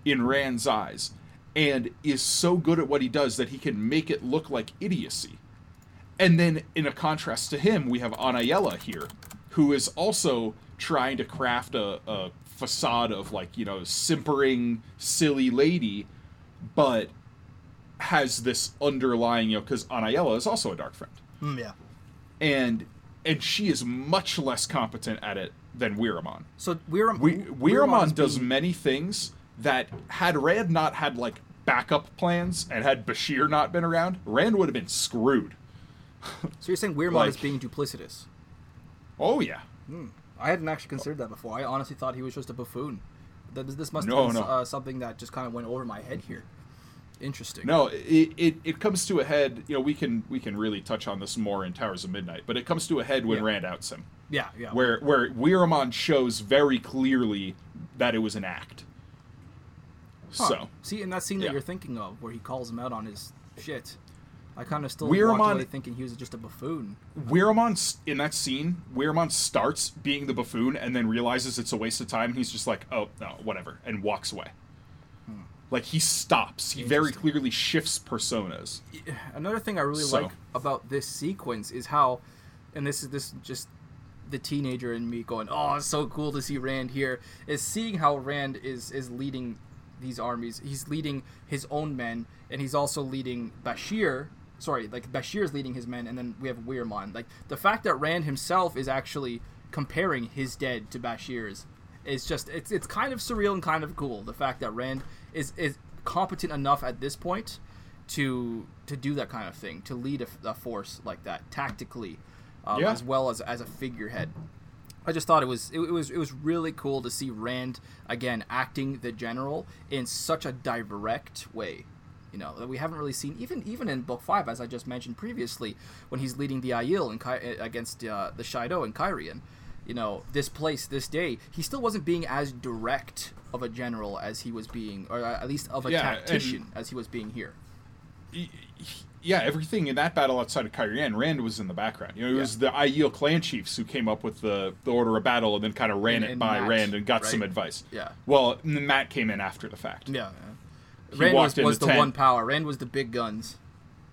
in Rand's eyes, and is so good at what he does that he can make it look like idiocy. And then, in a contrast to him, we have Anaiyella here, who is also trying to craft a, a facade of like you know simpering, silly lady, but has this underlying you know because Anaiyella is also a dark friend yeah. and and she is much less competent at it than Weiramon. So Weiram, We, does being- many things that had Rand not had like backup plans and had Bashere not been around, Rand would have been screwed. So you're saying Weiramon like- is being duplicitous? Oh yeah, I hadn't actually considered that before. I honestly thought he was just a buffoon. That this must No, been no. uh, something that just kind of went over my head here. Interesting. No, it, it, it comes to a head. You know, we can we can really touch on this more in Towers of Midnight, but it comes to a head when Yeah. Rand outs him, Yeah, yeah. where where Weiramon shows very clearly that it was an act. Huh. So see, in that scene that you're thinking of, where he calls him out on his shit, I kind of still Weiramon- walked away thinking he was just a buffoon. Weiramon in that scene, Weiramon starts being the buffoon and then realizes it's a waste of time. He's just like, oh no, whatever, and walks away. Like he stops. He very clearly shifts personas. Another thing I really So- like about this sequence is how, and this is this just the teenager in me going, "Oh, it's so cool to see Rand here." Is seeing how Rand is is leading these armies. He's leading his own men, and he's also leading Bashere. Sorry, like Bashere is leading his men, and then we have Weiramon. Like the fact that Rand himself is actually comparing his dead to Bashere's is just it's it's kind of surreal and kind of cool. The fact that Rand is is competent enough at this point to to do that kind of thing, to lead a, a force like that tactically, um, Yeah. as well as as a figurehead. I just thought it was it, it was it was really cool to see Rand again acting the general in such a direct way. You know that we haven't really seen even even in book five, as I just mentioned previously, when he's leading the Aiel in Ky- against uh, the Shaido and Cairhien. You know this place, this day, he still wasn't being as direct of a general as he was being, or at least of a Yeah, tactician as he was being here. y- y- yeah, everything in that battle outside of Cairhien, Rand was in the background. You know, it was the Aiel clan chiefs who came up with the, the order of battle and then kind of ran And- it and by Mat, Rand and got right? some advice. Yeah. Well, Mat came in after the fact. Yeah. He Rand was, was the the one power. Rand was the big guns.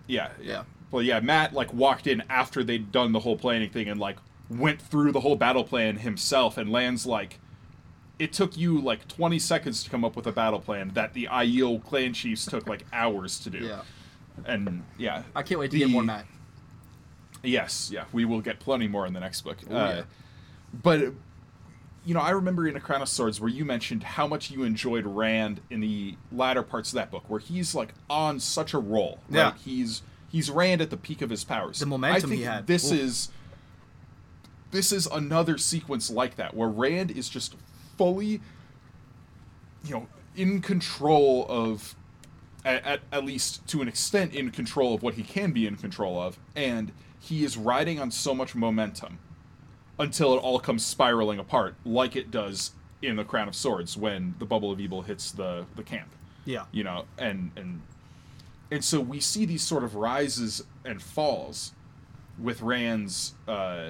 Yeah, Yeah. Well, yeah, Mat like walked in after they'd done the whole planning thing and like went through the whole battle plan himself and lands like it took you like 20 seconds to come up with a battle plan that the Aiel clan chiefs took like hours to do. Yeah. And yeah, I can't wait to the- get more Mat. Yes, yeah, we will get plenty more in the next book. Oh, uh, yeah. But you know, I remember in A Crown of Swords where you mentioned how much you enjoyed Rand in the latter parts of that book, where he's like on such a roll. Yeah. Like he's he's Rand at the peak of his powers. The momentum I he had. This Oof. is this is another sequence like that where Rand is just fully, you know, in control of at, at, at least to an extent in control of what he can be in control of and he is riding on so much momentum until it all comes spiraling apart like it does in the crown of swords when the bubble of evil hits the the camp Yeah. you know and and and so we see these sort of rises and falls with rand's uh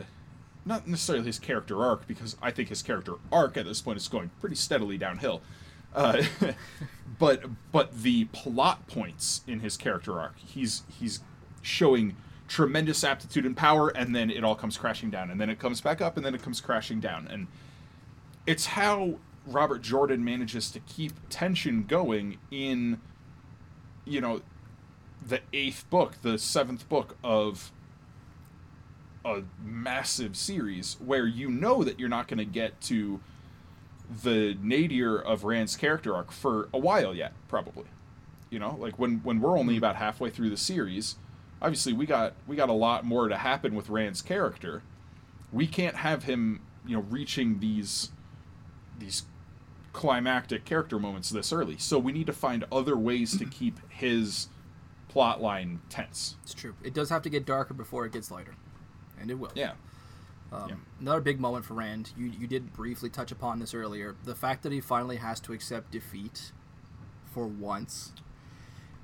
not necessarily his character arc because i think his character arc at this point is going pretty steadily downhill. Uh, but but the plot points in his character arc he's he's showing tremendous aptitude and power and then it all comes crashing down and then it comes back up and then it comes crashing down. And it's how Robert Jordan manages to keep tension going in you know the eighth book, the seventh book of a massive series where you know that you're not going to get to the nadir of Rand's character arc for a while yet, probably. You know, like when when we're only hmm. about halfway through the series, obviously we got we got a lot more to happen with Rand's character. We can't have him, you know, reaching these these climactic character moments this early. So we need to find other ways to keep his plot line tense. It's true. It does have to get darker before it gets lighter, and it will. Yeah. Um, Yeah. Another big moment for Rand. You you did briefly touch upon this earlier. The fact that he finally has to accept defeat, for once,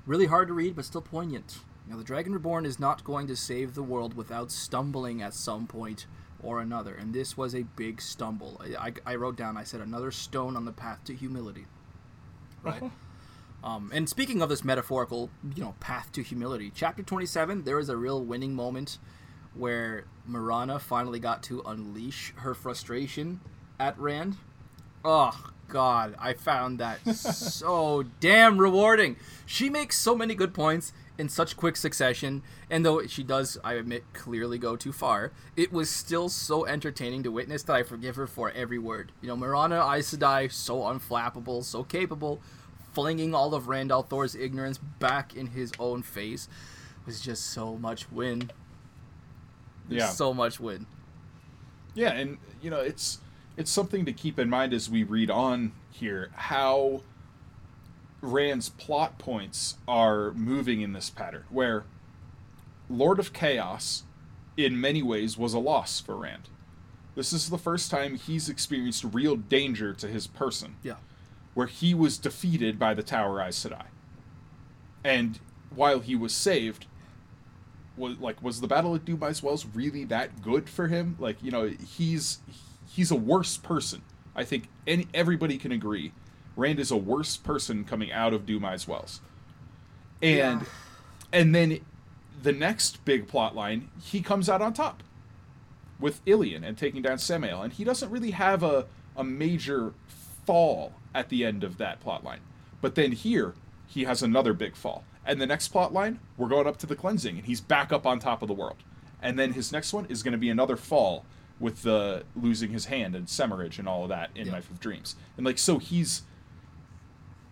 really hard to read, but still poignant. Now, the Dragon Reborn is not going to save the world without stumbling at some point or another, and this was a big stumble. I, I, I wrote down. I said another stone on the path to humility. Right. Um, and speaking of this metaphorical, you know, path to humility, chapter 27, there is a real winning moment where Merana finally got to unleash her frustration at Rand. Oh, God, I found that so damn rewarding. She makes so many good points in such quick succession, and though she does, I admit, clearly go too far, it was still so entertaining to witness that I forgive her for every word. You know, Merana Aes Sedai, so unflappable, so capable, flinging all of Rand al'Thor's ignorance back in his own face was just so much win. There's Yeah. so much win. Yeah, and you know, it's it's something to keep in mind as we read on here how Rand's plot points are moving in this pattern, where Lord of Chaos, in many ways, was a loss for Rand. This is the first time he's experienced real danger to his person, Yeah. where he was defeated by the Tower Aes Sedai. And while he was saved, was like was the battle at Dumai's Wells really that good for him? Like you know he's he's a worse person. I think any everybody can agree. Rand is a worse person coming out of Dumai's Wells, and Yeah. and then the next big plot line he comes out on top with Illian and taking down Samael, and he doesn't really have a a major fall at the end of that plot line. But then here he has another big fall. And the next plot line, we're going up to the cleansing, and he's back up on top of the world. And then his next one is going to be another fall with the losing his hand and Semirhage and all of that in Yeah. Knife of Dreams. And like so he's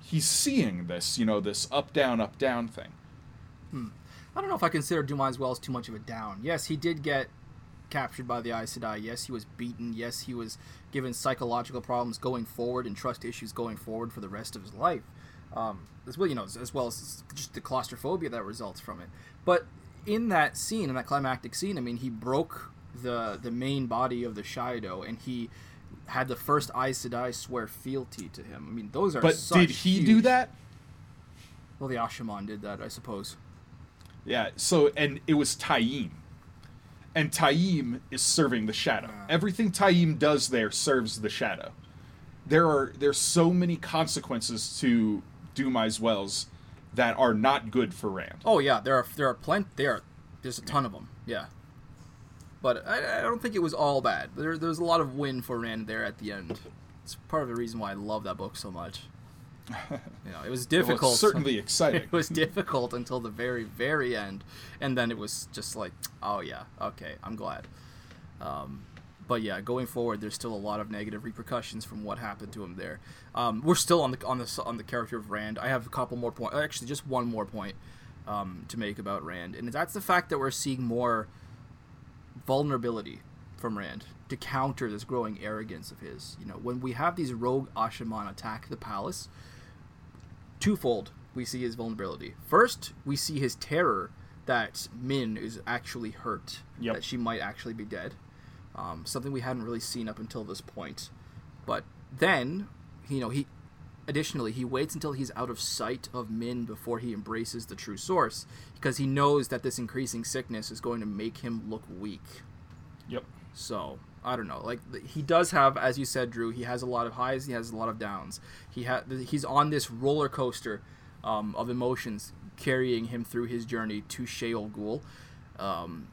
he's seeing this, you know, this up down up down thing. Hmm. I don't know if I consider Dumai's Wells too much of a down. Yes, he did get captured by the Aes Sedai. Yes, he was beaten. Yes, he was given psychological problems going forward and trust issues going forward for the rest of his life. Um, as well, you know, as, as well as just the claustrophobia that results from it. But in that scene, in that climactic scene, I mean, he broke the the main body of the Shaido, and he had the first Aes Sedai swear fealty to him. I mean, those are. But did he do that? Well, the Ashaman did that, I suppose. Yeah, so and it was Taim. And Taim is serving the shadow. Ah. Everything Taim does there serves the shadow. There are there's so many consequences to Dumai's Wells that are not good for Rand. Oh yeah, there are there are plenty. There are there's a ton of them. Yeah, but I, I don't think it was all bad. There there's a lot of win for Rand there at the end. It's part of the reason why I love that book so much. You know, it was Well, difficult. certainly exciting. it was difficult until the very very end, and then it was just like, oh yeah, okay, I'm glad. Um, but yeah, going forward, there's still a lot of negative repercussions from what happened to him there. Um, we're still on the on the on the character of Rand. I have a couple more points. Actually, just one more point um, to make about Rand, and that's the fact that we're seeing more vulnerability from Rand to counter this growing arrogance of his. You know, when we have these rogue Ashaman attack the palace, twofold we see his vulnerability. First, we see his terror that Min is actually hurt, Yep. that she might actually be dead. Um, something we hadn't really seen up until this point. But then, you know, he additionally he waits until he's out of sight of Min before he embraces the true source because he knows that this increasing sickness is going to make him look weak. Yep. So I don't know. Like he does have, as you said, Drew. He has a lot of highs. He has a lot of downs. He ha- He's on this roller coaster um, of emotions, carrying him through his journey to Shayol Ghul. Um,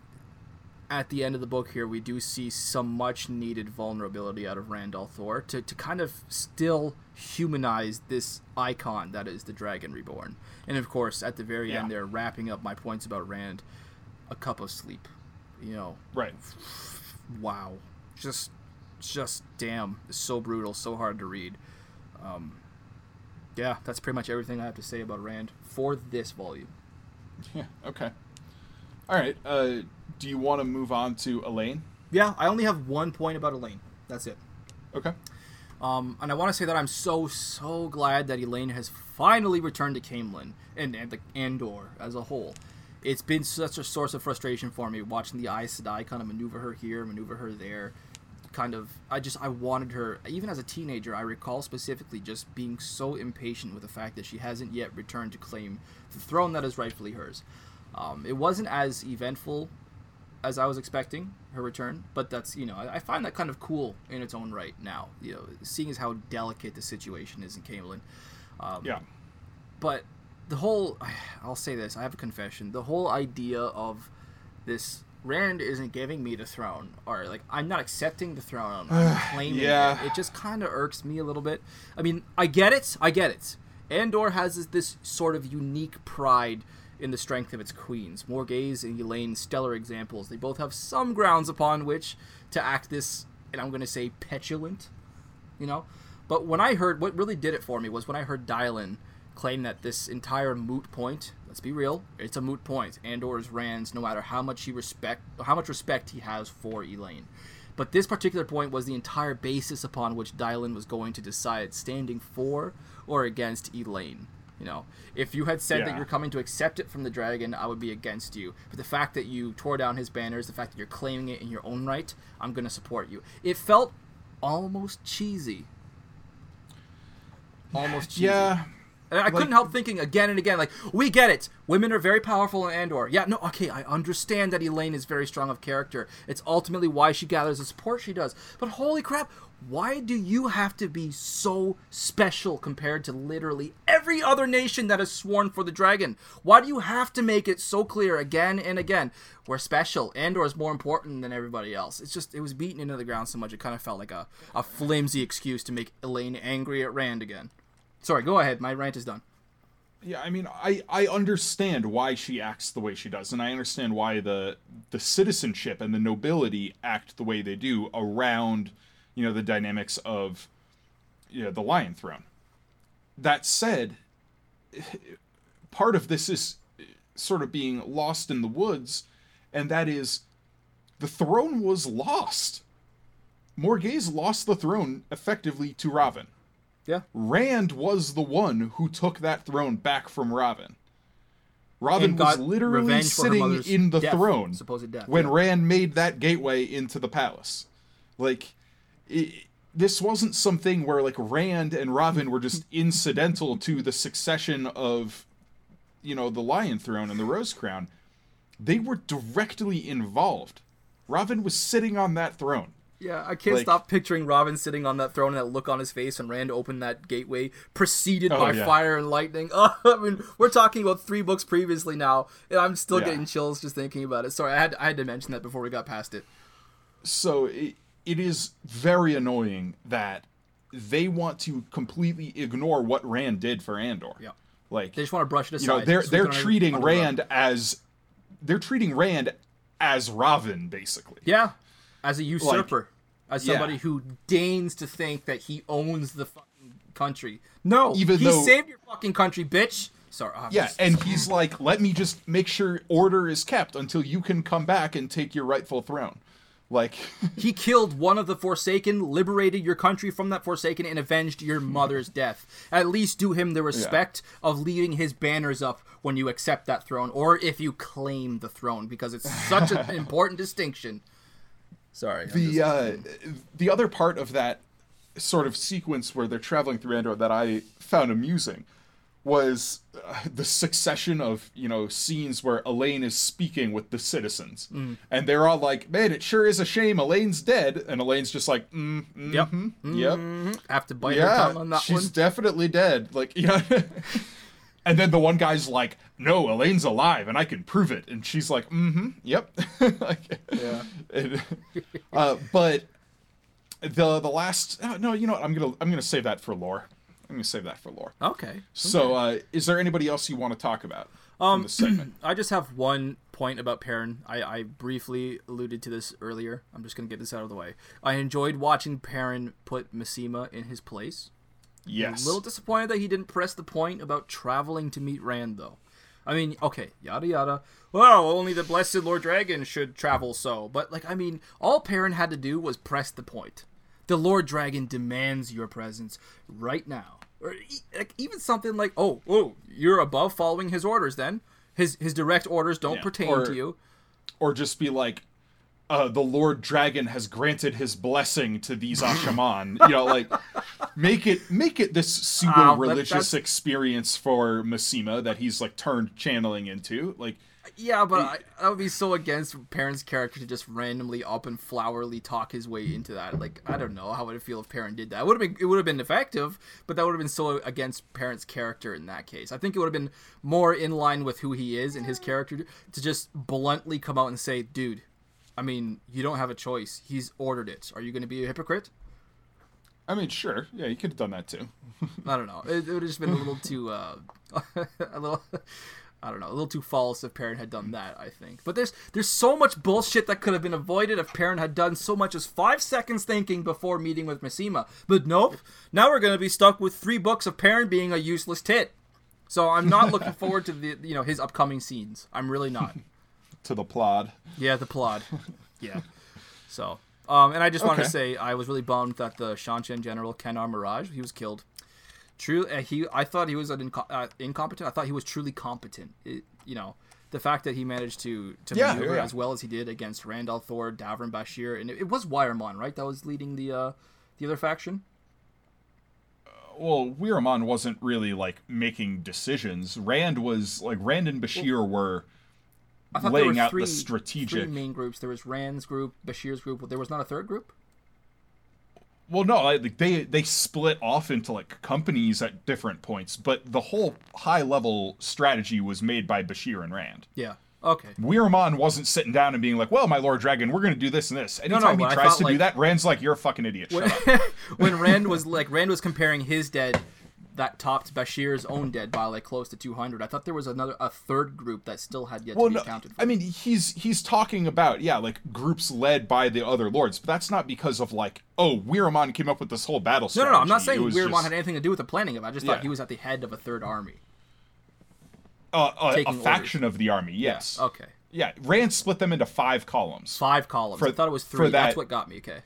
at the end of the book here, we do see some much needed vulnerability out of Rand al'Thor to, to kind of still humanize this icon that is the Dragon Reborn. And of course, at the very Yeah. end, there, wrapping up my points about Rand, a cup of sleep. You know, Right. wow just just damn it's so brutal so hard to read um, yeah that's pretty much everything i have to say about rand for this volume Yeah. Okay. All right. Uh, do you want to move on to Elayne? yeah i only have one point about elayne that's it Okay. um, and i want to say that i'm so so glad that elayne has finally returned to caemlyn and, and the andor as a whole it's been such a source of frustration for me watching the Aes Sedai kind of maneuver her here, maneuver her there. Kind of, I just I wanted her. Even as a teenager, I recall specifically just being so impatient with the fact that she hasn't yet returned to claim the throne that is rightfully hers. Um, it wasn't as eventful as I was expecting her return, but that's you know I, I find that kind of cool in its own right now. You know, seeing as how delicate the situation is in Caemlyn. Um, Yeah. but the whole I'll say this, I have a confession. The whole idea of this Rand isn't giving me the throne or like I'm not accepting the throne. I'm claiming Yeah. it. It just kind of irks me a little bit. I mean, I get it. I get it. Andor has this, this sort of unique pride in the strength of its queens. Morgase and Elayne, stellar examples. They both have some grounds upon which to act this, and I'm going to say petulant, you know. But when I heard what really did it for me was when I heard Dyelin claim that this entire moot point, let's be real, it's a moot point. Andor is Rand's no matter how much he respect how much respect he has for Elayne. But this particular point was the entire basis upon which Dyelin was going to decide standing for or against Elayne. You know, if you had said that you're coming to accept it from the dragon, I would be against you. But the fact that you tore down his banners, the fact that you're claiming it in your own right, I'm going to support you. It felt almost cheesy. Almost cheesy. Yeah. And I couldn't help thinking again and again, like, we get it. Women are very powerful in Andor. Yeah, no, okay, I understand that Elayne is very strong of character. It's ultimately why she gathers the support she does. But holy crap, why do you have to be so special compared to literally every other nation that has sworn for the dragon? Why do you have to make it so clear again and again? We're special. Andor is more important than everybody else. It's just, it was beaten into the ground so much, it kind of felt like a, a flimsy excuse to make Elayne angry at Rand again. Sorry, go ahead. My rant is done. Yeah, I mean, I I understand why she acts the way she does, and I understand why the the citizenship and the nobility act the way they do around, you know, the dynamics of, you know, the Lion Throne. That said, part of this is sort of being lost in the woods, and that is, the throne was lost. Morgase lost the throne effectively to Rahvin. Yeah. Rand was the one who took that throne back from Rahvin. Rahvin was literally revenge for her sitting in the death, throne death, when yeah. Rand made that gateway into the palace. Like, i this wasn't something where like Rand and Rahvin were just incidental to the succession of, you know, the Lion Throne and the Rose Crown. They were directly involved. Rahvin was sitting on that throne. Yeah, I can't Like- stop picturing Rahvin sitting on that throne and that look on his face when Rand opened that gateway, preceded Oh, by yeah. fire and lightning. Oh, I mean, we're talking about three books previously now, and I'm still Yeah. getting chills just thinking about it. Sorry, I had I had to mention that before we got past it. so it, it is very annoying that they want to completely ignore what Rand did for Andor. Yeah. Like They just want to brush it aside. you know, they're they're treating under the rug. Rand as they're treating Rand as Rahvin basically. Yeah, as a usurper, as yeah. somebody who deigns to think that he owns the fucking country. No, Even he though- saved your fucking country, bitch. Sorry. I'm Yeah, just- and he's like, "Let me just make sure order is kept until you can come back and take your rightful throne." Like He killed one of the Forsaken, liberated your country from that Forsaken, and avenged your mother's death. At least do him the respect of leaving his banners up when you accept that throne, or if you claim the throne, because it's such an important distinction. Sorry. The uh, the other part of that sort of sequence where they're traveling through Andor that I found amusing was uh, the succession of you know scenes where Elayne is speaking with the citizens, Mm. and they're all like, "Man, it sure is a shame Elayne's dead," and Elayne's just like, mm, mm Yep. yep, have to bite her yeah, tongue on that she's one. definitely dead." Like, you know. And then the one guy's like, "No, Elayne's alive, and I can prove it." And she's like, "Mm-hmm, yep." like, Yeah. and, uh, but the the last oh, no, you know what? I'm gonna I'm gonna save that for lore. I'm gonna save that for lore. Okay. So, uh, is there anybody else you want to talk about Um, this segment? I just have one point about Perrin. I, I briefly alluded to this earlier. I'm just going to get this out of the way. I enjoyed watching Perrin put Masema in his place. yes. A little disappointed that he didn't press the point about traveling to meet Rand, though. I mean, okay, yada yada. Well, only the blessed Lord Dragon should travel so. But, like, I mean, all Perrin had to do was press the point. The Lord Dragon demands your presence right now. Or e- like, even something like, oh, oh, you're above following his orders then. His, his direct orders don't Yeah, pertain or- to you. or just be like, uh, the Lord Dragon has granted his blessing to these Ashaman. you know, like make it make it this pseudo that- religious experience for Masema that he's like turned channeling into. Like, Yeah, but I, I would be so against Perrin's character to just randomly up and flowerly talk his way into that. Like, I don't know how would it feel if Perrin did that. It would have been it would have been effective, but that would have been so against Perrin's character in that case. I think it would have been more in line with who he is and his character to just bluntly come out and say, "Dude, I mean, you don't have a choice. He's ordered it. Are you going to be a hypocrite?" I mean, sure, yeah, you could have done that too. I don't know. It, it would have just been a little too, uh, a little, I don't know, a little too false if Perrin had done that. I think. But there's there's so much bullshit that could have been avoided if Perrin had done so much as five seconds thinking before meeting with Masema. But nope. Now we're gonna be stuck with three books of Perrin being a useless tit. So I'm not looking forward to the you know his upcoming scenes. I'm really not. to the plod. Yeah, the plod. Yeah. So, um, and I just wanted to say I was really bummed that the Seanchan general Kennar Miraj he was killed. True, uh, he. I thought he was an inco- uh, incompetent. I thought he was truly competent. It, you know, the fact that he managed to to Yeah, maneuver yeah. as well as he did against Rand al'Thor, Davram Bashere, and it, it was Weiramon, right? That was leading the uh, the other faction. well, Weiramon wasn't really like making decisions. Rand was like Rand and Bashere were thought there laying were out three, the strategic. three main groups. There was Rand's group, Bashere's group. There was not a third group. Well, no, like they they split off into like companies at different points, but the whole high level strategy was made by Bashere and Rand. Yeah. Okay. Weiramon wasn't sitting down and being like, "Well, my Lord Dragon, we're going to do this and this." Anytime but I he tries thought, to do that, Rand's like, "You're a fucking idiot." Shut when, up. when Rand was like Rand was comparing his dead that topped Bashere's own dead by like close to 200. I thought there was another a third group that still had yet Well, to be no, accounted for. I mean, he's he's talking about yeah, like groups led by the other lords, but that's not because of like, oh, Weiramon came up with this whole battle no, strategy. no, no. I'm not saying was Weiramon just, had anything to do with the planning of it. I just thought Yeah. he was at the head of a third army. uh, a, a faction of the army. Yes. Okay. Yeah, Rand split them into five columns. Five columns. For- I thought it was three. That's what got me. Okay.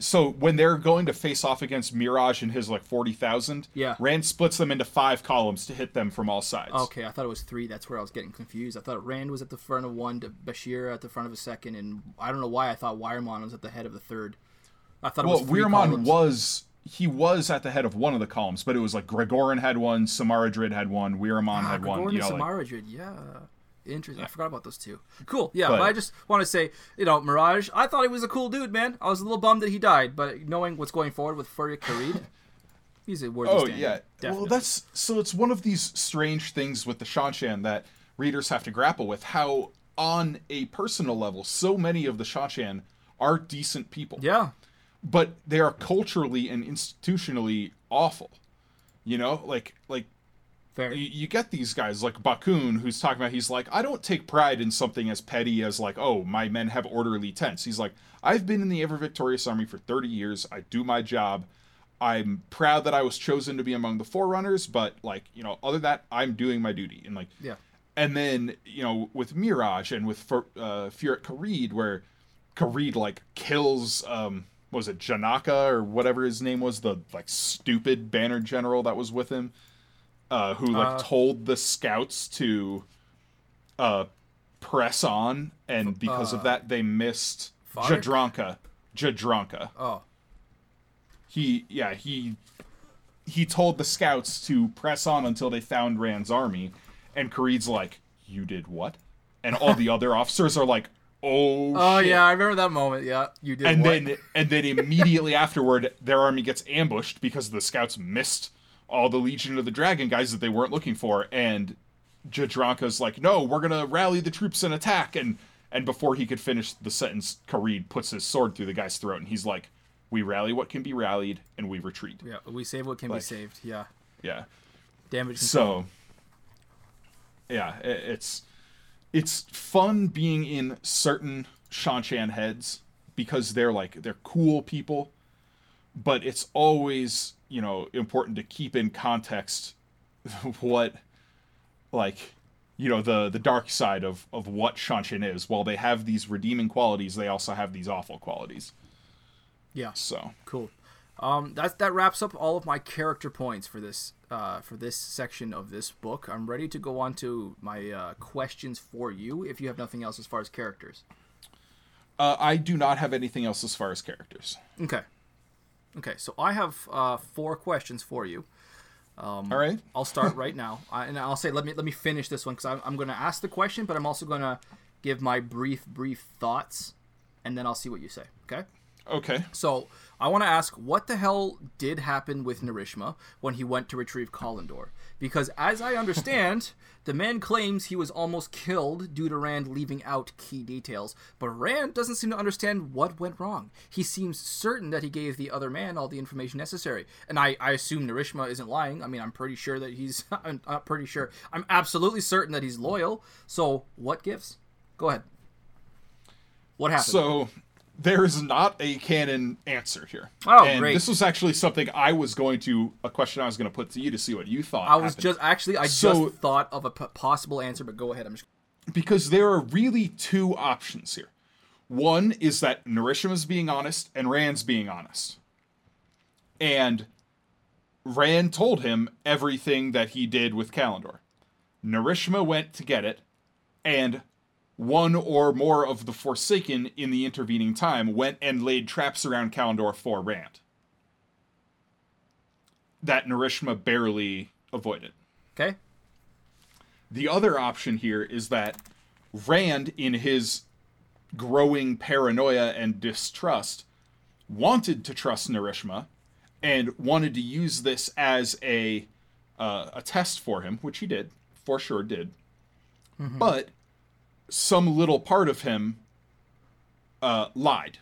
So when they're going to face off against Miraj and his like forty thousand, Yeah. Rand splits them into five columns to hit them from all sides. Okay, I thought it was three. That's where I was getting confused. I thought Rand was at the front of one, Bashere at the front of a second, and I don't know why I thought Weiramon was at the head of the third. I thought it Well, was Weiramon was he was at the head of one of the columns, but it was like Gregorin had one, Semaradrid had one, Weiramon Ah, had one. Gregorin You know, and like, Semaradrid, yeah. Interesting. I forgot about those two. Cool. Yeah, But- but, I just want to say, you know, Miraj, I thought he was a cool dude, man. I was a little bummed that he died, but knowing what's going forward with Furyk Karede, he's a worthy Oh stand. yeah. Well, that's so. It's one of these strange things with the Seanchan that readers have to grapple with. How, on a personal level, so many of the Seanchan are decent people, Yeah. but they are culturally and institutionally awful. You know, like like Fair. you, you get these guys like Bakuun, who's talking about. He's like, I don't take pride in something as petty as like, oh, my men have orderly tents. He's like, I've been in the ever victorious army for thirty years. I do my job. I'm proud that I was chosen to be among the forerunners, but like, you know, other than that, I'm doing my duty. And like, Yeah. and then you know with Miraj and with uh, Furyk Karede, where Karede like kills um what was it Janaka or whatever his name was, the like stupid banner general that was with him, uh, who like Uh, told the scouts to uh press on, and because of uh, that they missed Furyk? Jadranka. Jadranka. Oh. He yeah he he told the scouts to press on until they found Rand's army, and Karede's like, "You did what?" And all the other officers are like, "Oh, Oh, shit." yeah, I remember that moment. Yeah, you did. And what? then and then immediately afterward, their army gets ambushed because the scouts missed all the Legion of the Dragon guys that they weren't looking for, and Jadranka's like, "No, we're gonna rally the troops and attack." And and before he could finish the sentence, Karede puts his sword through the guy's throat, and he's like, "We rally what can be rallied, and we retreat." Yeah, we save what can Like- be saved. Yeah. Yeah. Damage control. So, yeah, it's it's fun being in certain Seanchan heads because they're like they're cool people, but it's always you know important to keep in context what like you know the the dark side of of what Seanchan is. While they have these redeeming qualities, they also have these awful qualities. yeah. So Cool. Um, that that wraps up all of my character points for this uh, for this section of this book. I'm ready to go on to my uh, questions for you. If you have nothing else as far as characters. uh, I do not have anything else as far as characters. Okay. Okay. So I have uh, four questions for you. Um, All right. I'll start right now, uh, and I'll say let me let me finish this one because I'm, I'm going to ask the question, but I'm also going to give my brief brief thoughts, and then I'll see what you say. Okay. Okay. So I want to ask, what the hell did happen with Narishma when he went to retrieve Callandor? Because as I understand, the man claims he was almost killed due to Rand leaving out key details, but Rand doesn't seem to understand what went wrong. He seems certain that he gave the other man all the information necessary, and I, I assume Narishma isn't lying. I mean, I'm pretty sure that he's. I'm not pretty sure. I'm absolutely certain that he's loyal. So what gives? Go ahead. What happened? So there is not a canon answer here. Oh, and great. This was actually something I was going to a question I was going to put to you to see what you thought. I was happened. just actually I So- just thought of a p- possible answer, but go ahead. I'm just because there are really two options here. One is that Narishma's being honest and Rand's being honest. And Rand told him everything that he did with Callandor. Narishma went to get it, and one or more of the Forsaken in the intervening time went and laid traps around Callandor for Rand. That Narishma barely avoided. Okay. The other option here is that Rand, in his growing paranoia and distrust, wanted to trust Narishma and wanted to use this as a uh, a test for him, which he did, for sure did. But some little part of him uh, lied.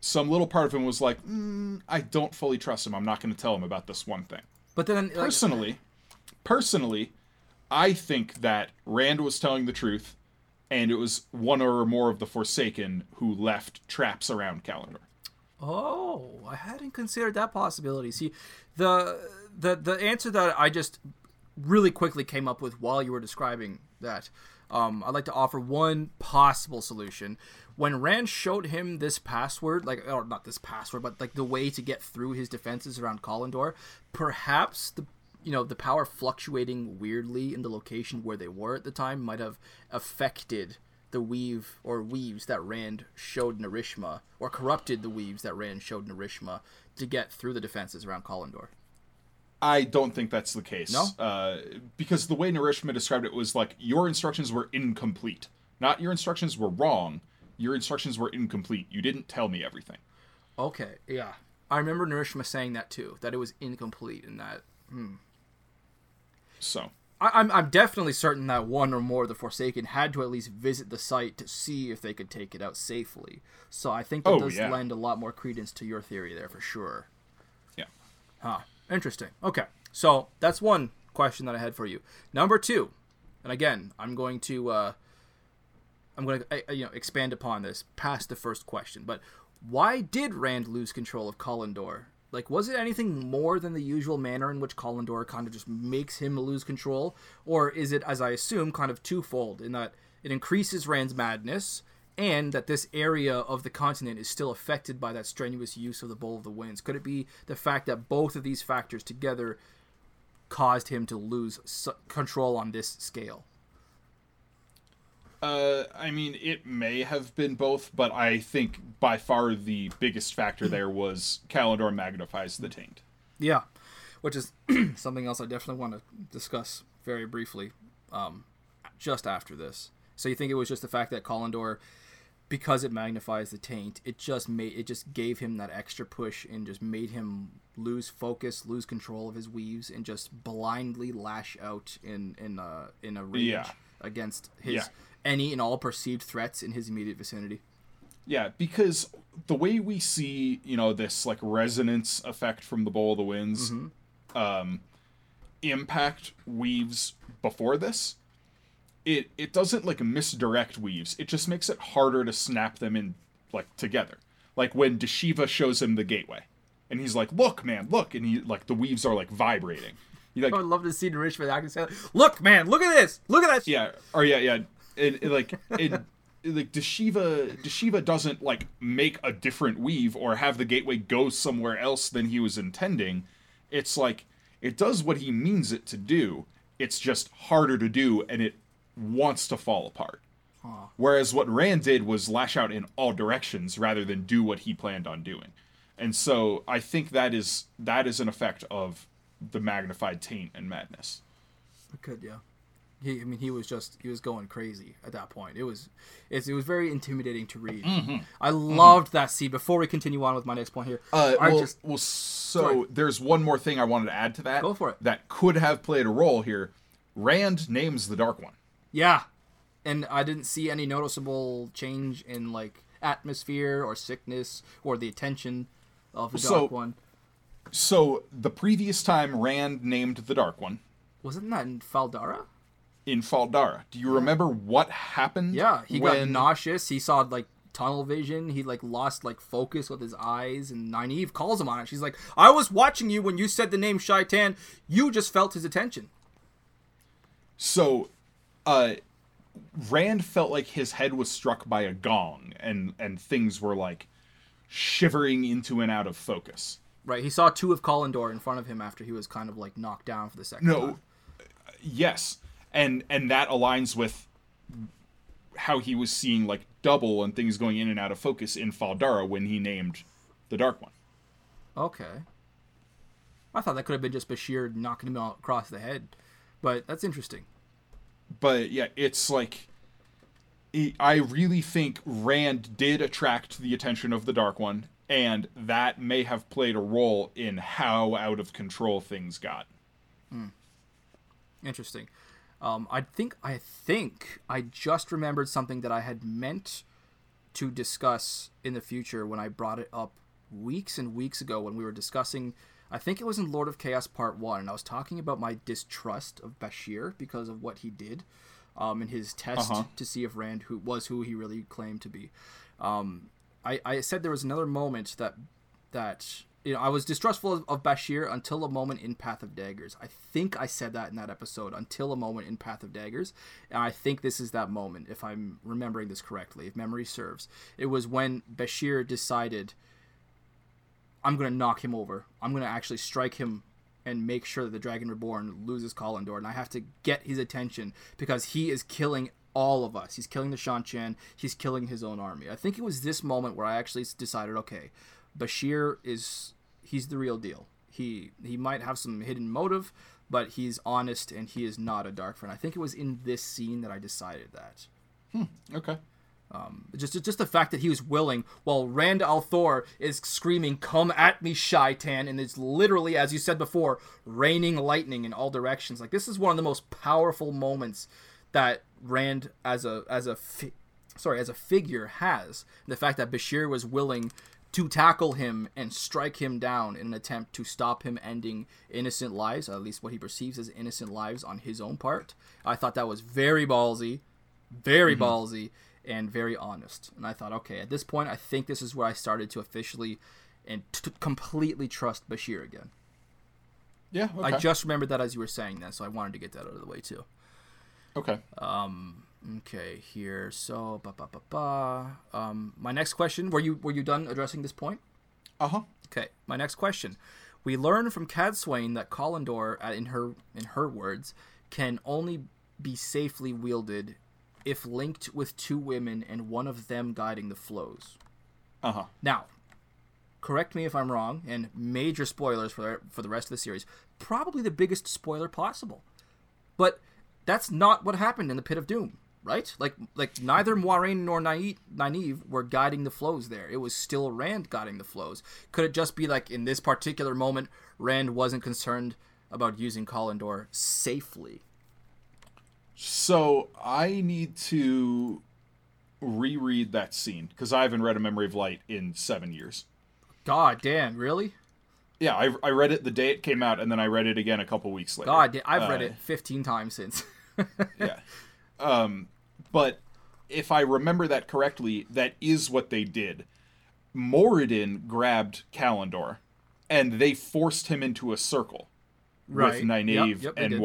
Some little part of him was like, mm, "I don't fully trust him. I'm not going to tell him about this one thing." But then, like, personally, personally, I think that Rand was telling the truth, and it was one or more of the Forsaken who left traps around Callandor. Oh, I hadn't considered that possibility. See, the the the answer that I just really quickly came up with while you were describing that, um, I'd like to offer one possible solution. When Rand showed him this password, like or not this password, but like the way to get through his defenses around Callandor, perhaps the you know the power fluctuating weirdly in the location where they were at the time might have affected the weave or weaves that Rand showed Narishma, or corrupted the weaves that Rand showed Narishma to get through the defenses around Callandor. I don't think that's the case. No? Uh, because the way Narishma described it was like, your instructions were incomplete. Not your instructions were wrong, your instructions were incomplete. You didn't tell me everything. Okay, yeah, I remember Narishma saying that too, that it was incomplete and that. So, I, I'm I'm definitely certain that one or more of the Forsaken had to at least visit the site to see if they could take it out safely. So I think that Oh, does yeah. lend a lot more credence to your theory there for sure. yeah. Huh. Interesting. Okay. So that's one question that I had for you. Number two, and again, I'm going to uh, I'm going to you know expand upon this past the first question. But why did Rand lose control of Callandor? Like, was it anything more than the usual manner in which Callandor kind of just makes him lose control, or is it, as I assume, kind of twofold in that it increases Rand's madness? And that this area of the continent is still affected by that strenuous use of the Bowl of the Winds. Could it be the fact that both of these factors together caused him to lose control on this scale? Uh, I mean, it may have been both, but I think by far the biggest factor there was Callandor magnifies the taint. Yeah, which is something else I definitely want to discuss very briefly, um, just after this. So you think it was just the fact that Callandor, because it magnifies the taint, it just made it just gave him that extra push and just made him lose focus, lose control of his weaves, and just blindly lash out in in uh, in a rage Yeah. against his Yeah. any and all perceived threats in his immediate vicinity. Yeah, because the way we see, you know, this like resonance effect from the Bowl of the Winds um, impact weaves before this, it it doesn't like misdirect weaves. It just makes it harder to snap them in like together. Like when Dashiva shows him the gateway, and he's like, "Look, man, look," and he like the weaves are like vibrating. He like oh, I would love to see Narishma actually say, "Look, man, look at this, look at that." shit." yeah or yeah yeah it, it, like it like Dashiva Dashiva doesn't like make a different weave or have the gateway go somewhere else than he was intending it's like it does what he means it to do it's just harder to do and it wants to fall apart whereas what Rand did was lash out in all directions rather than do what he planned on doing and so I think that is that is an effect of the magnified taint and madness It could, yeah. He, I mean, he was just he was going crazy at that point. It was, it's, it was very intimidating to read. Mm-hmm. I loved that scene. Before we continue on with my next point here, Uh, I well, just well, so Sorry. there's one more thing I wanted to add to that. Go for it. That could have played a role here. Rand names the Dark One. Yeah, and I didn't see any noticeable change in like atmosphere or sickness or the attention of the So- dark one. So the previous time Rand named the Dark One Wasn't that in Fal Dara? in Fal Dara, do you remember what happened? Yeah, he got nauseous. He saw like tunnel vision. He like lost like focus with his eyes. And Nynaeve calls him on it. She's like, "I was watching you when you said the name Shaitan. You just felt his attention." So, uh, Rand felt like his head was struck by a gong, and and things were like shivering into and out of focus. Right. He saw two of Callandor in front of him after he was kind of like knocked down for the second No, time. yes, and and that aligns with how he was seeing like double and things going in and out of focus in Fal Dara when he named the Dark One. Okay. I thought that could have been just Bashere knocking him out across the head, but that's interesting. But yeah, it's like I- really think Rand did attract the attention of the Dark One, and that may have played a role in how out of control things got. Interesting. Um, I think I think I just remembered something that I had meant to discuss in the future when I brought it up weeks and weeks ago when we were discussing. I think it was in Lord of Chaos Part One, and I was talking about my distrust of Bashere because of what he did um, in his test Uh-huh. to see if Rand who was who he really claimed to be. Um, I, I said there was another moment that that you know I was distrustful of, of Bashere until a moment in Path of Daggers. I think I said that in that episode until a moment in Path of Daggers, and I think this is that moment if I'm remembering this correctly, if memory serves. It was when Bashere decided I'm gonna knock him over. I'm gonna actually strike him and make sure that the Dragon Reborn loses Callandor, and I have to get his attention because he is killing all of us. He's killing the Seanchan. He's killing his own army. I think it was this moment where I actually decided, okay, Bashere is he's the real deal. He he might have some hidden motive, but he's honest and he is not a dark friend. I think it was in this scene that I decided that. Hmm, Okay. Um, just just the fact that he was willing, while Rand al'Thor is screaming, "Come at me, Shaitan!" and it's literally, as you said before, raining lightning in all directions. Like this is one of the most powerful moments that Rand, as a as a fi- sorry as a figure, has. The fact that Bashere was willing to tackle him and strike him down in an attempt to stop him ending innocent lives, at least what he perceives as innocent lives on his own part. I thought that was very ballsy very mm-hmm. ballsy and very honest. And I thought, okay, at this point, I think this is where I started to officially and t- completely trust Bashere again. Yeah. Okay. I just remembered that as you were saying that, so I wanted to get that out of the way too. okay. Um. Okay, here. So, ba ba ba ba. Um, my next question. Were you were you done addressing this point? Uh huh. Okay, my next question. We learn from Cadsuane that Callandor, uh, in her in her words, can only be safely wielded if linked with two women and one of them guiding the flows. Uh huh. Now, correct me if I'm wrong, and major spoilers for for the rest of the series. Probably the biggest spoiler possible, but that's not what happened in the Pit of Doom, right? Like like neither Moiraine nor Nynaeve, were guiding the flows there. It was still Rand guiding the flows. Could it just be like in this particular moment, Rand wasn't concerned about using Callandor safely? So I need to reread that scene because I haven't read A Memory of Light in seven years. God damn, really? Yeah, I, I read it the day it came out, and then I read it again a couple weeks later. God, I've read Uh, it 15 times since. yeah. Um, but if I remember that correctly, that is what they did. Moridin grabbed Callandor, and they forced him into a circle Right. with Nynaeve Yep, yep, and did.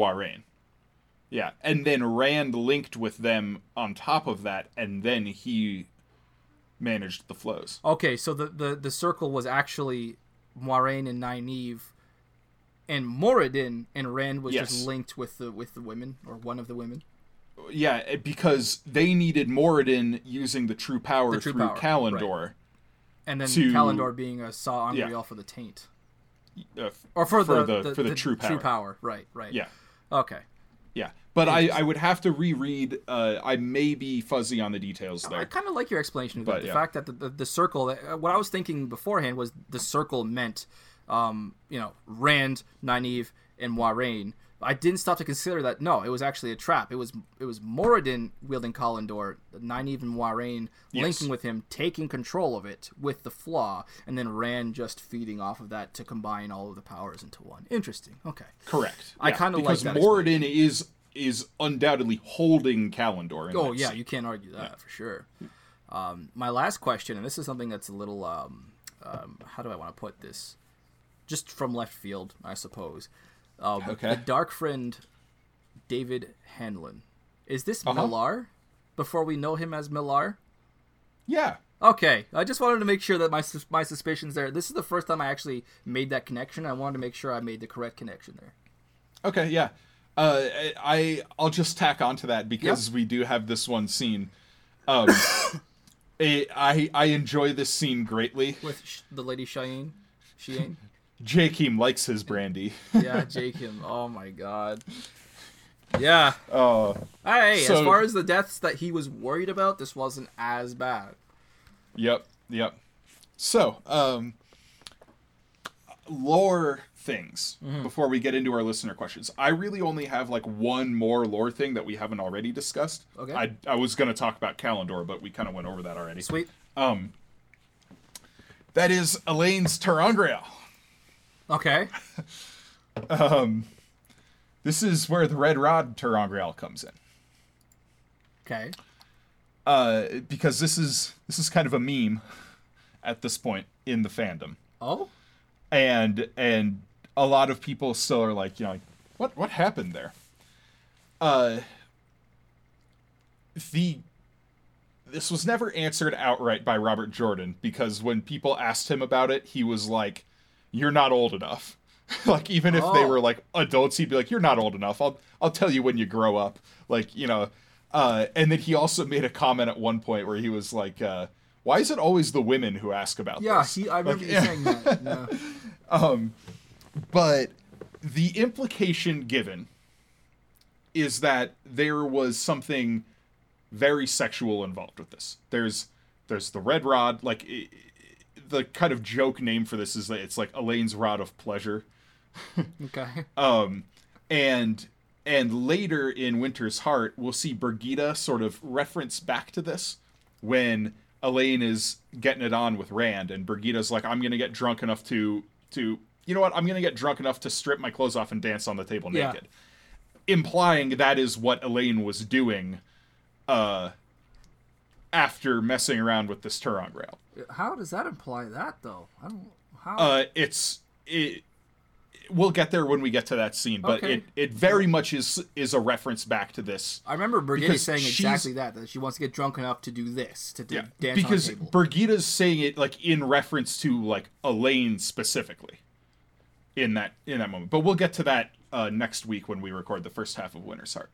Yeah, and then Rand linked with them on top of that, and then he managed the flows. Okay, so the, the, the circle was actually Moiraine and Nynaeve, and Moridin and Rand was Yes. just linked with the with the women or one of the women. Yeah, because they needed Moridin using the true power The true through power, Callandor. And then To- Callandor being a Saw Yeah. Unreal for the taint. Uh, Or for, For the, the- for the true True power. power, right, right. yeah. Okay. Yeah, but I, I would have to reread. Uh, I may be fuzzy on the details there. I kind of like your explanation of that. But, the yeah. fact that the, the, the circle, uh, what I was thinking beforehand was the circle meant, um, you know, Rand, Nynaeve, and Moiraine. I didn't stop to consider that. No, it was actually a trap. It was it was Moridin wielding Callandor, Nynaeve and Moiraine Yes. linking with him, taking control of it with the flaw, and then Rand just feeding off of that to combine all of the powers into one. Interesting. Okay. Correct. I Yeah, kinda like because Moridin is is undoubtedly holding Callandor. In Oh yeah, scene. you can't argue that for sure. Um, my last question, and this is something that's a little, um, um, how do I want to put this? Just from left field, I suppose. Um, Okay. The Dark Friend, Daved Hanlon. Is this Uh-huh. Mellar? Before we know him as Mellar? Yeah. Okay, I just wanted to make sure that my my suspicions there. This is the first time I actually made that connection. I wanted to make sure I made the correct connection there. Okay, yeah. Uh, I I'll just tack onto that because Yep. we do have this one scene. Um, I I I enjoy this scene greatly. With sh- the lady Shiaine, Shiaine. Jakeem likes his brandy. Yeah, Jacob. Oh my god. Yeah. Oh, Hey, as far as the deaths that he was worried about, this wasn't as bad. yep, yep. So, um, lore things Mm-hmm. before we get into our listener questions. I really only have like one more lore thing that we haven't already discussed. Okay. I I was gonna talk about Callandor, but we kind of went over that already. Sweet. Um, that is Elayne's ter'angreal. Okay. Um, this is where the Red Rod ter'angreal comes in. Okay. Uh, because this is this is kind of a meme at this point in the fandom, Oh. and and a lot of people still are like, you know, like, what what happened there? Uh, the this was never answered outright by Robert Jordan because when people asked him about it, he was like, "You're not old enough." like even if they Oh. were like adults, he'd be like, "You're not old enough. I'll I'll tell you when you grow up." Like you know, uh, and then he also made a comment at one point where he was like, uh, "Why is it always the women who ask about Yeah, this?" he. I remember Like, you saying that. Yeah. um, but the implication given is that there was something very sexual involved with this. There's there's the red rod, like i i- the kind of joke name for this is that it's like Elayne's rod of pleasure. Okay. Um, and and later in Winter's Heart, we'll see Birgitte sort of reference back to this when Elayne is getting it on with Rand, and Birgitte's like, "I'm gonna get drunk enough to to you know what? I'm gonna get drunk enough to strip my clothes off and dance on the table Yeah. naked," implying that is what Elayne was doing, uh, after messing around with this ter'angreal. How does that imply that though? I don't. How? Uh, it's it. We'll get there when we get to that scene, but Okay. it, it very much is is a reference back to this. I remember Birgitte saying exactly that. That she wants to get drunk enough to do this, to do, Yeah, dance because on a table. Birgitte's saying it like in reference to like Elayne specifically in that in that moment. But we'll get to that uh, next week when we record the first half of Winter's Heart.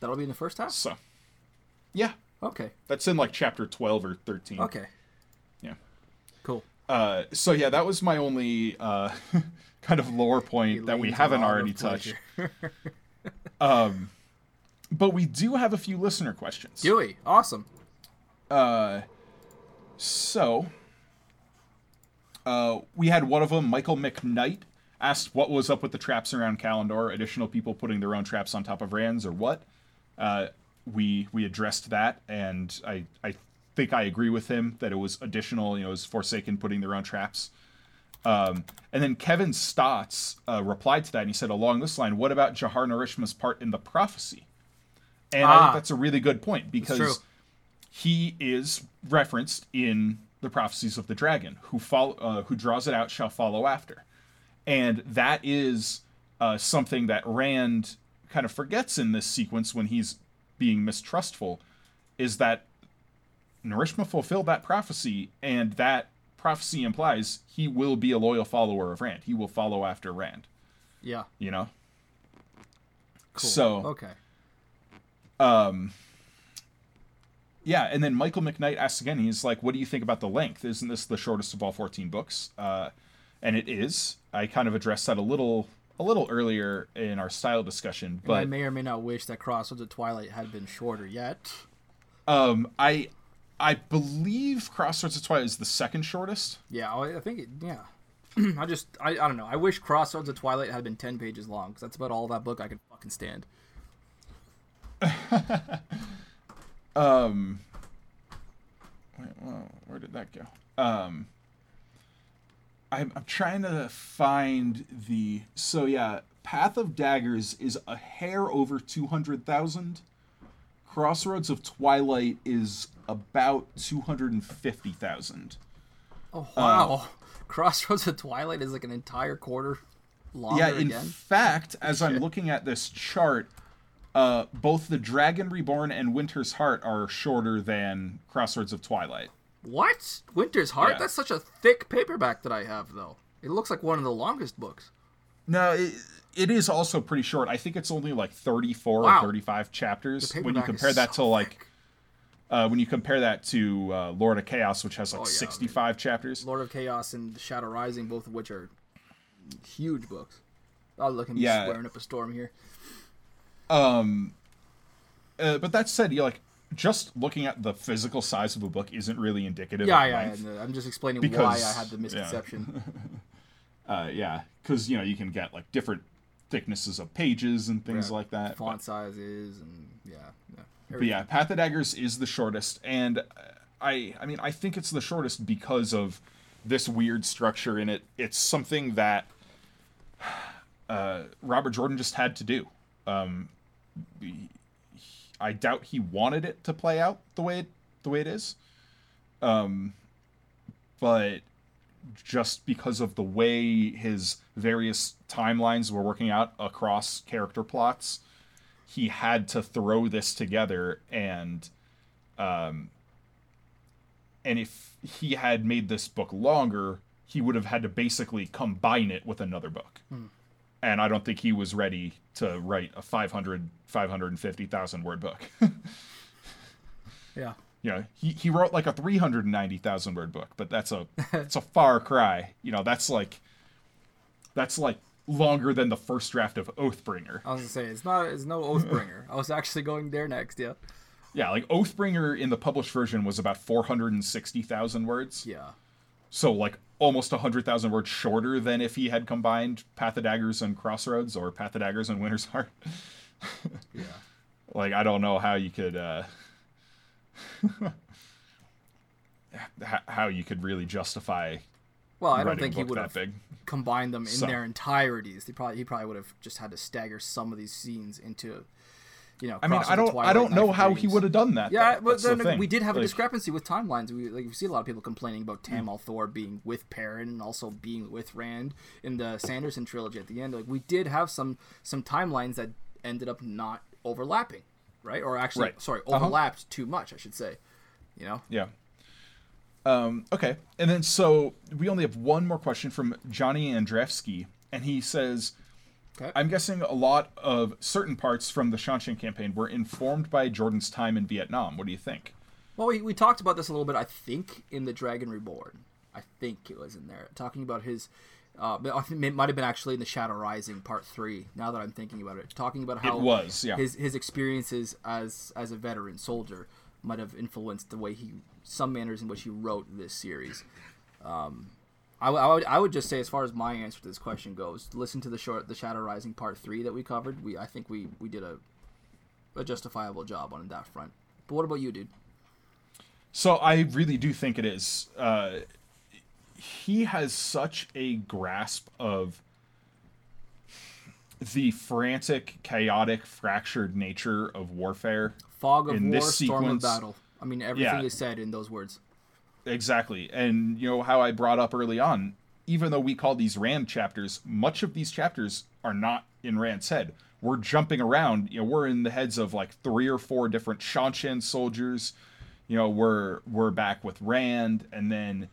That'll be in the first half. So, yeah, Okay. that's in like chapter twelve or thirteen. Okay. Yeah. Cool. Uh, so yeah, that was my only uh, kind of lore point that we haven't already touched. Um, but we do have a few listener questions. Dewey, awesome. Uh, so, uh, we had one of them, Michael McKnight, asked what was up with the traps around Callandor, additional people putting their own traps on top of Rands or what. Uh, we we addressed that, and I I think I agree with him that it was additional. You know, it was Forsaken putting their own traps. Um, and then Kevin Stotts uh, replied to that, and he said along this line, "What about Jahar Narishma's part in the prophecy?" And I Ah. think that's a really good point because he is referenced in the prophecies of the dragon who follow uh, who draws it out shall follow after and that is uh, something that rand kind of forgets in this sequence when he's being mistrustful is that narishma fulfilled that prophecy and that prophecy implies he will be a loyal follower of rand he will follow after rand Yeah. you know Cool. so Okay. um yeah and then michael mcknight asks again he's like what do you think about the length isn't this the shortest of all 14 books uh and it is i kind of addressed that a little a little earlier in our style discussion And I may or may not wish that Crossroads of Twilight had been shorter yet. um i i believe crossroads of twilight is the second shortest Yeah, I think it. Yeah. I just, I, I don't know. I wish Crossroads of Twilight had been ten pages long because that's about all that book I could fucking stand. um wait, well, where did that go um I'm, I'm trying to find the so yeah path of daggers is a hair over 200000 crossroads of twilight is about 250000 Oh wow! Crossroads of Twilight is like an entire quarter longer yeah in again. fact as i'm looking at this chart uh, both the dragon reborn and winter's heart are shorter than crossroads of twilight What? Winter's Heart? Yeah. That's such a thick paperback that I have, though. It looks like one of the longest books. No, it, it is also pretty short. I think it's only like 34 Wow. or 35 chapters. When you compare that so to like, uh, when you compare that to uh, Lord of Chaos, which has like Oh, yeah, 65 chapters. Lord of Chaos and Shadow Rising, both of which are huge books. Oh, look at me Yeah. swearing up a storm here. Um, uh, but that said, you like just looking at the physical size of a book isn't really indicative. Yeah, yeah. length. uh, I'm just explaining Because- why I had the yeah. misconception. Uh, yeah, because you know you can get like different thicknesses of pages and things Yeah. like that. Font sizes and yeah, yeah. But yeah, Path of Daggers is the shortest, and uh, I I mean I think it's the shortest because of this weird structure in it. It's something that uh, Robert Jordan just had to do. Um, I doubt he wanted it to play out the way it, the way it is, um, but just because of the way his various timelines were working out across character plots, he had to throw this together and um and if he had made this book longer he would have had to basically combine it with another book and i don't think he was ready to write a 500 550000 word book Yeah. you know he, he wrote like a 390000 word book but that's a it's a far cry you know that's like that's like longer than the first draft of oathbringer I was gonna say it's not it's no Oathbringer. I was actually going there next. Yeah. Yeah, like Oathbringer in the published version was about 460,000 words. Yeah. So like almost 100,000 words shorter than if he had combined Path of Daggers and Crossroads or Path of Daggers and Winter's Heart. Yeah. Like I don't know how you could uh how you could really justify Well, I don't think he would have big. combined them in So- their entirities. He probably he probably would have just had to stagger some of these scenes into, you know. I mean, I don't I don't know how he would have done that. Yeah, but That's the then we did have a discrepancy with timelines. We like we see a lot of people complaining about Tam al'Thor being with Perrin and also being with Rand in the Sanderson trilogy at the end. Like we did have some some timelines that ended up not overlapping, right? Or actually, Right. sorry, Uh-huh. overlapped too much, I should say. You know, Yeah. Um, okay, and then so we only have one more question from Johnny Andrzejewski, and he says, Okay. "I'm guessing a lot of certain parts from the Seanchan campaign were informed by Jordan's time in Vietnam. What do you think?" Well, we, we talked about this a little bit, I think, in the Dragon Reborn. I think it was in there, talking about his. Uh, I think it might have been actually in the Shadow Rising Part Three. Now that I'm thinking about it, talking about how It was, yeah. his his experiences as as a veteran soldier might have influenced the way he some manners in which he wrote this series. Um, I, w- I would I would just say as far as my answer to this question goes, listen to the short the Shadow Rising Part Three that we covered. We I think we we did a a justifiable job on that front. But what about you, dude? So I really do think it is. Uh, he has such a grasp of the frantic, chaotic, fractured nature of warfare. Fog of in war, storm of sequence- battle. I mean, everything Yeah. is said in those words. Exactly. And you know how I brought up early on, even though we call these Rand chapters, much of these chapters are not in Rand's head. We're jumping around, you know, we're in the heads of like three or four different Seanchan soldiers. You know, we're we're back with Rand and then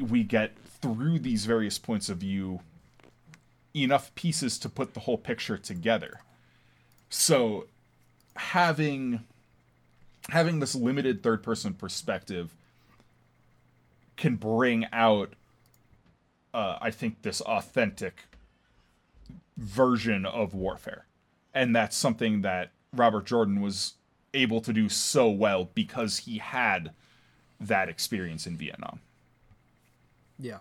we get through these various points of view enough pieces to put the whole picture together. So having having this limited third person perspective can bring out uh, I think this authentic version of warfare. And that's something that Robert Jordan was able to do so well because he had that experience in Vietnam. Yeah,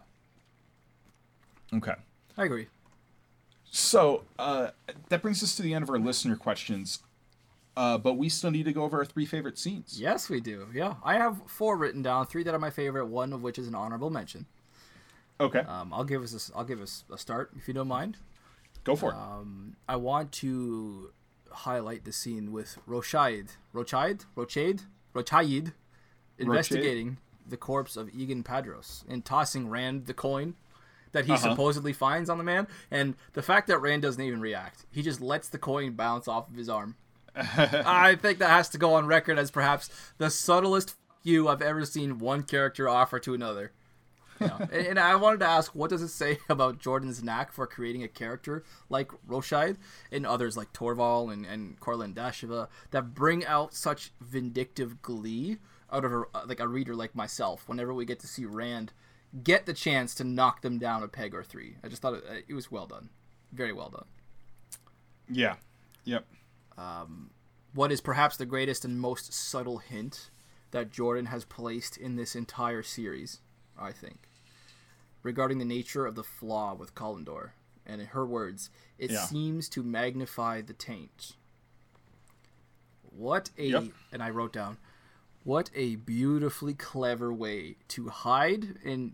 Okay. I agree. So uh, that brings us to the end of our listener questions. Uh, but we still need to go over our three favorite scenes. Yes, we do. Yeah, I have four written down. Three that are my favorite. One of which is an honorable mention. Okay, Um, I'll give us a, I'll give us a start if you don't mind. go for it. Um, I want to highlight the scene with Rochaid, Rochaid, Rochaid, Rochaid, investigating the corpse of Eagan Padros and tossing Rand the coin that he Uh-huh. supposedly finds on the man, and the fact that Rand doesn't even react, he just lets the coin bounce off of his arm. I think that has to go on record as perhaps the subtlest you I've ever seen one character offer to another. And, and, I wanted to ask, what does it say about Jordan's knack for creating a character like Rochaid and others like Torval and, and Corlan Dashiva that bring out such vindictive glee out of a, like a reader like myself whenever we get to see Rand get the chance to knock them down a peg or three. I just thought it, it was well done. Very well done. Yeah. Yep. Um, what is perhaps the greatest and most subtle hint that Jordan has placed in this entire series, I think, regarding the nature of the flaw with Callandor. And in her words, it yeah. seems to magnify the taint. What a yep. and I wrote down, what a beautifully clever way to hide and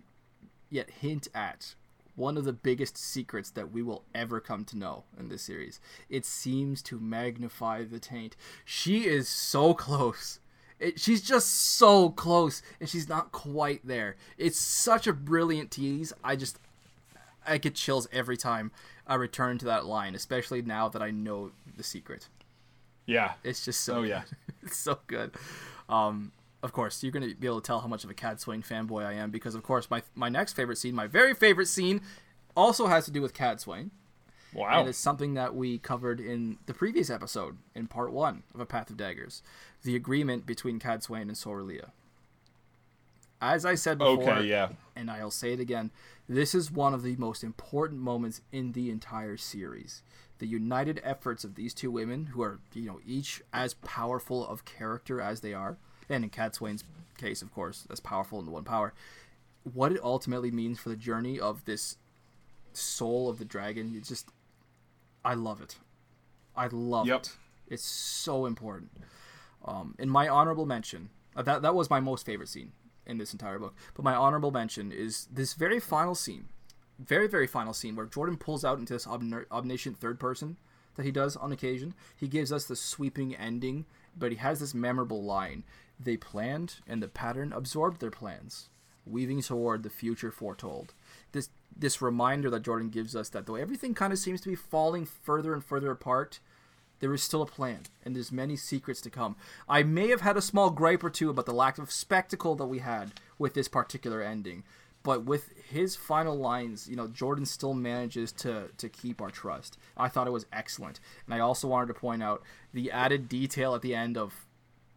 yet hint at one of the biggest secrets that we will ever come to know in this series. It seems to magnify the taint. She is so close. It, she's just so close, and she's not quite there. It's such a brilliant tease. I just, I get chills every time I return to that line, especially now that I know the secret. Yeah, it's just so. Oh yeah, it's so good. Um, of course, you're going to be able to tell how much of a Cadsuane fanboy I am because, of course, my my next favorite scene, my very favorite scene, also has to do with Cadsuane. Wow! And it's something that we covered in the previous episode, in part one of A Path of Daggers, the agreement between Cadsuane and Sorilea. As I said before, okay, yeah. and I'll say it again, this is one of the most important moments in the entire series. The united efforts of these two women, who are, you know, each as powerful of character as they are, and in Cadsuane's case, of course, as powerful in the one power, what it ultimately means for the journey of this soul of the dragon, it's just, I love it. I love yep. it. It's so important. Um, in my honorable mention, uh, that that was my most favorite scene in this entire book. But my honorable mention is this very final scene, very very final scene where Jordan pulls out into this omniscient third person that he does on occasion. He gives us the sweeping ending, but he has this memorable line. They planned, and the pattern absorbed their plans, weaving toward the future foretold. This this reminder that Jordan gives us that though everything kind of seems to be falling further and further apart, there is still a plan, and there's many secrets to come. I may have had a small gripe or two about the lack of spectacle that we had with this particular ending, but with his final lines, you know, Jordan still manages to to keep our trust. I thought it was excellent, and I also wanted to point out the added detail at the end of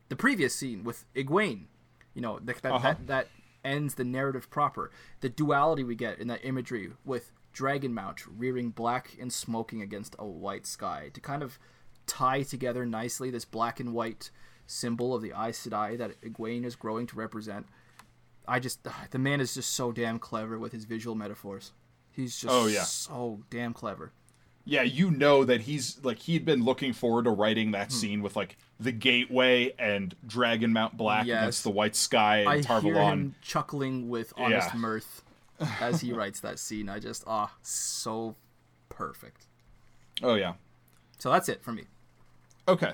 the previous scene with Egwene. You know, that that, uh-huh. that, that ends the narrative proper. The duality we get in that imagery with Dragonmount rearing black and smoking against a white sky to kind of tie together nicely this black and white symbol of the Aes Sedai that Egwene is growing to represent. I just the man is just so damn clever with his visual metaphors. He's just oh, yeah. so damn clever. Yeah, you know that he's like he'd been looking forward to writing that hmm. scene with like the gateway and Dragon Mount Black yes. against the white sky and I Tar hear him chuckling with honest yeah. mirth as he writes that scene. I just ah, so perfect. Oh yeah. So that's it for me. Okay.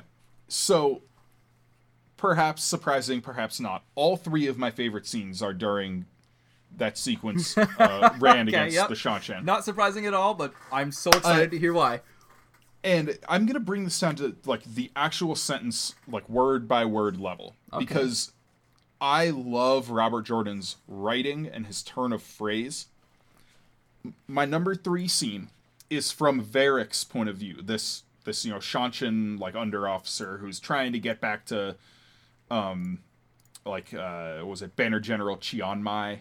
So perhaps surprising, perhaps not. All three of my favorite scenes are during that sequence uh, Rand okay, against yep. the Seanchan. Not surprising at all, but I'm so excited uh, to hear why. And I'm gonna bring this down to like the actual sentence, like word by word level, okay. because I love Robert Jordan's writing and his turn of phrase. My number three scene is from Varric's point of view. This this you know Seanchan like under officer who's trying to get back to, um, like uh, was it Banner General Chianmai,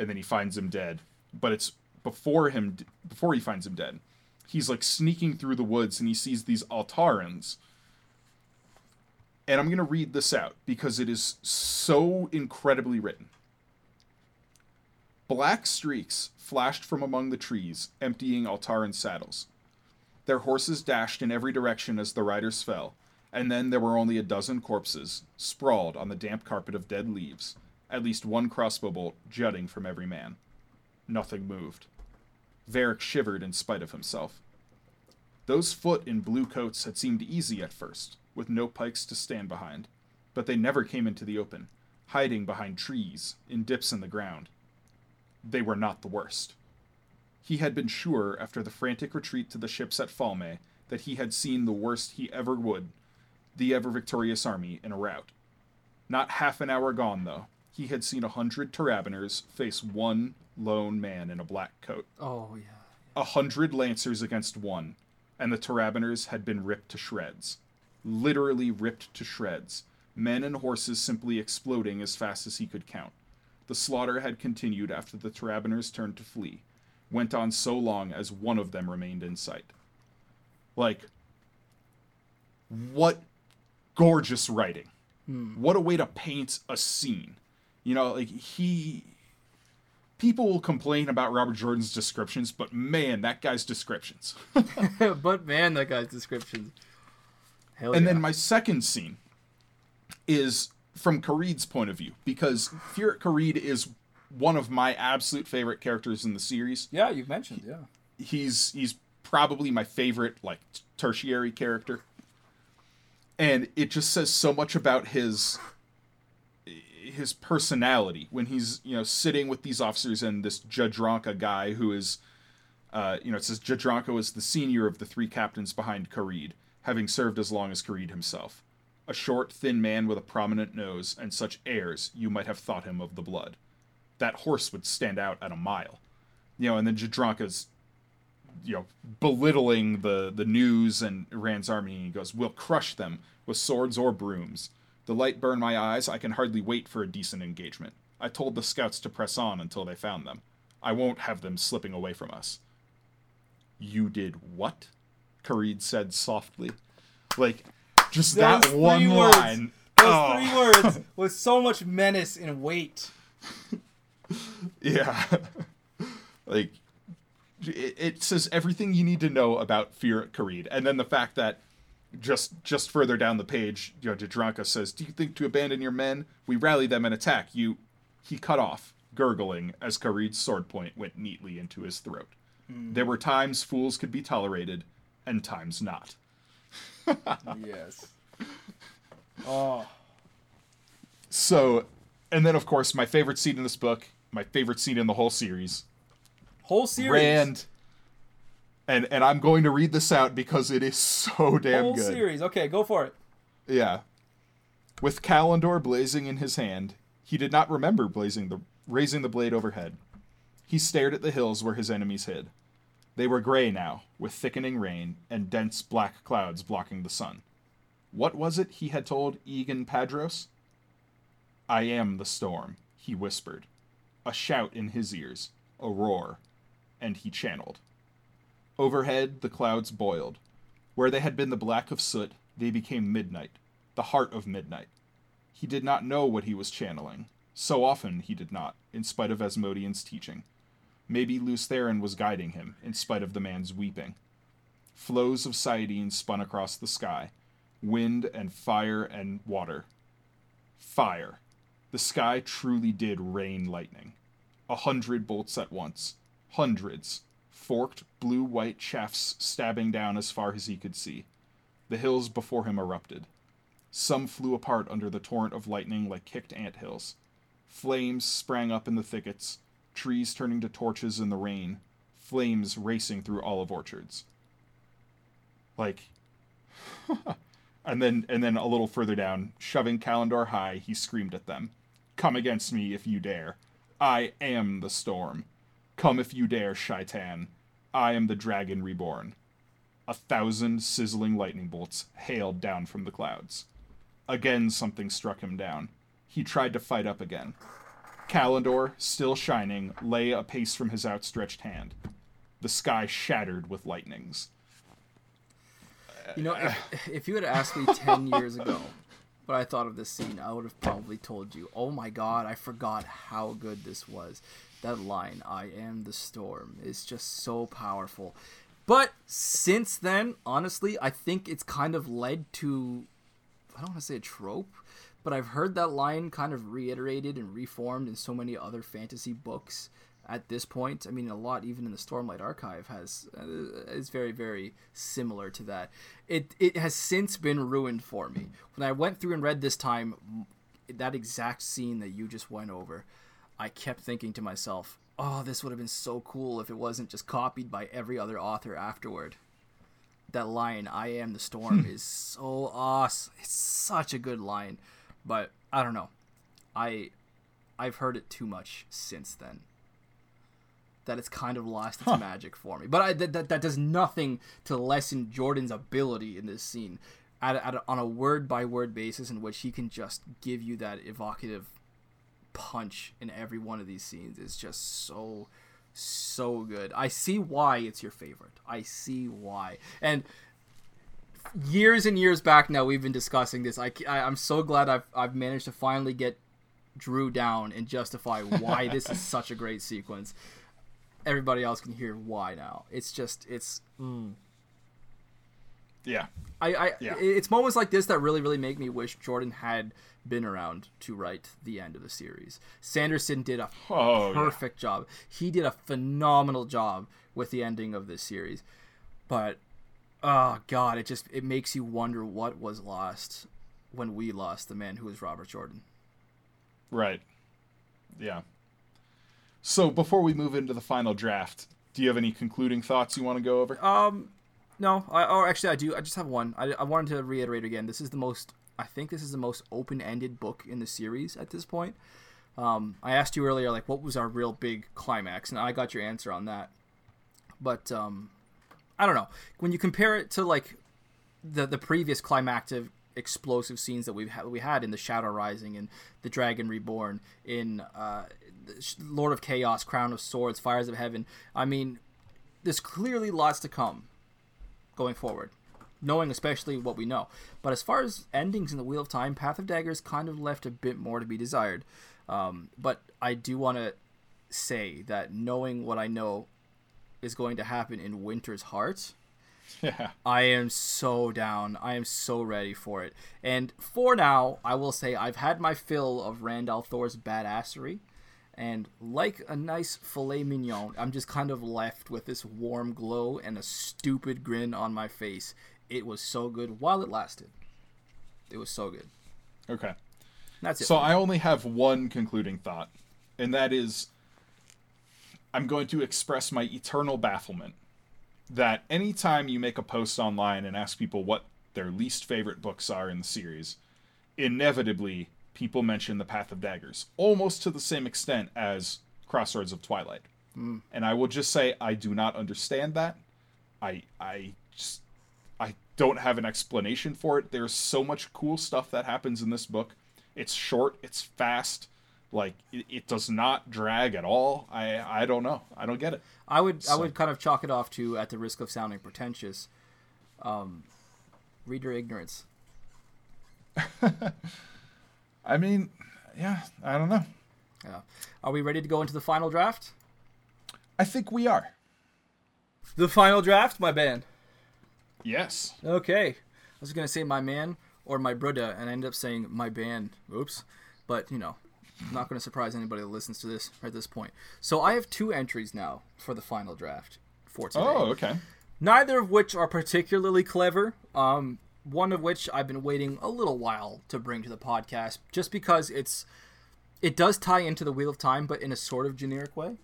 and then he finds him dead. But it's before him before he finds him dead he's like sneaking through the woods and he sees these Altarans. And I'm going to read this out because it is so incredibly written. Black streaks flashed from among the trees, emptying Altaran saddles. Their horses dashed in every direction as the riders fell, and then there were only a dozen corpses, sprawled on the damp carpet of dead leaves, at least one crossbow bolt jutting from every man. Nothing moved. Varric shivered in spite of himself. Those foot in blue coats had seemed easy at first, with no pikes to stand behind, but they never came into the open, hiding behind trees, in dips in the ground. They were not the worst. He had been sure, after the frantic retreat to the ships at Falme, that he had seen the worst he ever would, the ever victorious army in a rout. Not half an hour gone, though. He had seen a hundred Taraboners face one lone man in a black coat. Oh yeah. A hundred Lancers against one, and the Taraboners had been ripped to shreds. Literally ripped to shreds. Men and horses simply exploding as fast as he could count. The slaughter had continued after the Taraboners turned to flee. Went on so long as one of them remained in sight. Like, what gorgeous writing. Hmm. What a way to paint a scene. You know, like he people will complain about Robert Jordan's descriptions, but man, that guy's descriptions. but man, that guy's descriptions. Hell and yeah. then my second scene is from Karede's point of view because Furyk Karede is one of my absolute favorite characters in the series. yeah, you've mentioned yeah. He's he's probably my favorite like tertiary character. And it just says so much about his his personality when he's you know sitting with these officers and this Jadranka guy who is uh, you know it says Jadranka was the senior of the three captains behind Karede, having served as long as Karede himself. A short, thin man with a prominent nose and such airs you might have thought him of the blood. That horse would stand out at a mile. You know, and then Jadranka's you know belittling the the news and Rand's army and he goes, We'll crush them with swords or brooms. The light burned my eyes. I can hardly wait for a decent engagement. I told the scouts to press on until they found them. I won't have them slipping away from us. You did what? Karede said softly. Like, just Those that one words. line. Those oh. three words with so much menace and weight. Yeah. like, it, it says everything you need to know about Furyk Karede. And then the fact that just just further down the page, you know, Jadranka says, Do you think to abandon your men? We rally them and attack. You he cut off, gurgling, as Karede's sword point went neatly into his throat. Hmm. There were times fools could be tolerated, and times not. yes. Oh. So and then of course my favorite scene in this book, my favorite scene in the whole series, Whole series. Rand and and I'm going to read this out because it is so damn Whole good. series. Okay, go for it. Yeah. With Callandor blazing in his hand, he did not remember blazing the raising the blade overhead. He stared at the hills where his enemies hid. They were gray now, with thickening rain and dense black clouds blocking the sun. What was it he had told Eagan Padros? I am the storm, he whispered. A shout in his ears, a roar, and he channeled. Overhead, the clouds boiled. Where they had been the black of soot, they became midnight, the heart of midnight. He did not know what he was channeling. So often he did not, in spite of Asmodean's teaching. Maybe Lews Therin was guiding him, in spite of the man's weeping. Flows of saidin spun across the sky, wind and fire and water. Fire. The sky truly did rain lightning. A hundred bolts at once. Hundreds. Forked, blue white shafts stabbing down as far as he could see. The hills before him erupted. Some flew apart under the torrent of lightning like kicked ant hills. Flames sprang up in the thickets, trees turning to torches in the rain, flames racing through olive orchards. Like and then and then a little further down, shoving Callandor high, he screamed at them. Come against me if you dare. I am the storm. Come if you dare, Shaitan. I am the dragon reborn. A thousand sizzling lightning bolts hailed down from the clouds. Again something struck him down. He tried to fight up again. Callandor, still shining, lay a pace from his outstretched hand. The sky shattered with lightnings. You know, if, if you had asked me 10 years ago what I thought of this scene, I would have probably told you, oh my god, I forgot how good this was. That line, I am the storm, is just so powerful. But since then, honestly, I think it's kind of led to, I don't want to say a trope, but I've heard that line kind of reiterated and reformed in so many other fantasy books at this point. I mean, a lot even in the Stormlight Archive has uh, is very very similar to that. It it has since been ruined for me. When I went through and read this time, that exact scene that you just went over, I kept thinking to myself, "Oh, this would have been so cool if it wasn't just copied by every other author afterward." That line, "I am the storm," hmm. is so awesome. It's such a good line, but I don't know. I I've heard it too much since then. That it's kind of lost its Huh. magic for me. But I, that, that that does nothing to lessen Jordan's ability in this scene, at, at a, on a word by word basis, in which he can just give you that evocative punch in every one of these scenes. Is just so so good. I see why it's your favorite. I see why. And years and years back now we've been discussing this. I, I am so glad I've I've managed to finally get Drew down and justify why this is such a great sequence. Everybody else can hear why now. It's just it's mm. Yeah. I, I Yeah. it's moments like this that really really make me wish Jordan had been around to write the end of the series. Sanderson did a Oh, yeah. perfect job. He did a phenomenal job with the ending of this series. But oh god, it just it makes you wonder what was lost when we lost the man who was Robert Jordan. Right. Yeah. So before we move into the final draft, do you have any concluding thoughts you want to go over? Um, no, I, or actually, I do. I just have one. I, I wanted to reiterate again. This is the most. I think this is the most open-ended book in the series at this point. Um, I asked you earlier, like, what was our real big climax, and I got your answer on that. But um, I don't know. When you compare it to like the the previous climactic explosive scenes that we've had we had in the Shadow Rising and the Dragon Reborn in uh, Lord of Chaos, Crown of Swords, Fires of Heaven. I mean, there's clearly lots to come going forward, knowing especially what we know. But as far as endings in the Wheel of Time, Path of Daggers kind of left a bit more to be desired. Um, but I do want to say that knowing what I know is going to happen in Winter's Heart, Yeah. I am so down. I am so ready for it. And for now, I will say I've had my fill of Rand al'Thor's badassery. And like a nice filet mignon, I'm just kind of left with this warm glow and a stupid grin on my face. It was so good while it lasted. It was so good. Okay. That's it. So I only have one concluding thought, and that is I'm going to express my eternal bafflement that anytime you make a post online and ask people what their least favorite books are in the series, inevitably people mention The Path of Daggers, almost to the same extent as Crossroads of Twilight. And I will just say I do not understand that. I I just I don't have an explanation for it. There's so much cool stuff that happens in this book. It's short, it's fast, like it, it does not drag at all. I I don't know. I don't get it. I would I would kind of chalk it off to at the risk of sounding pretentious. Um, read your ignorance. I mean, yeah, I don't know. Yeah. Are we ready to go into the final draft? I think we are. The final draft, my man. Yes. Okay. I was gonna say my man or my brother, and I ended up saying my band. Oops. But you know, I'm not gonna surprise anybody that listens to this at this point. So I have two entries now for the final draft for today. Oh, okay. Neither of which are particularly clever. Um, one of which I've been waiting a little while to bring to the podcast, just because it's it does tie into the Wheel of Time, but in a sort of generic way.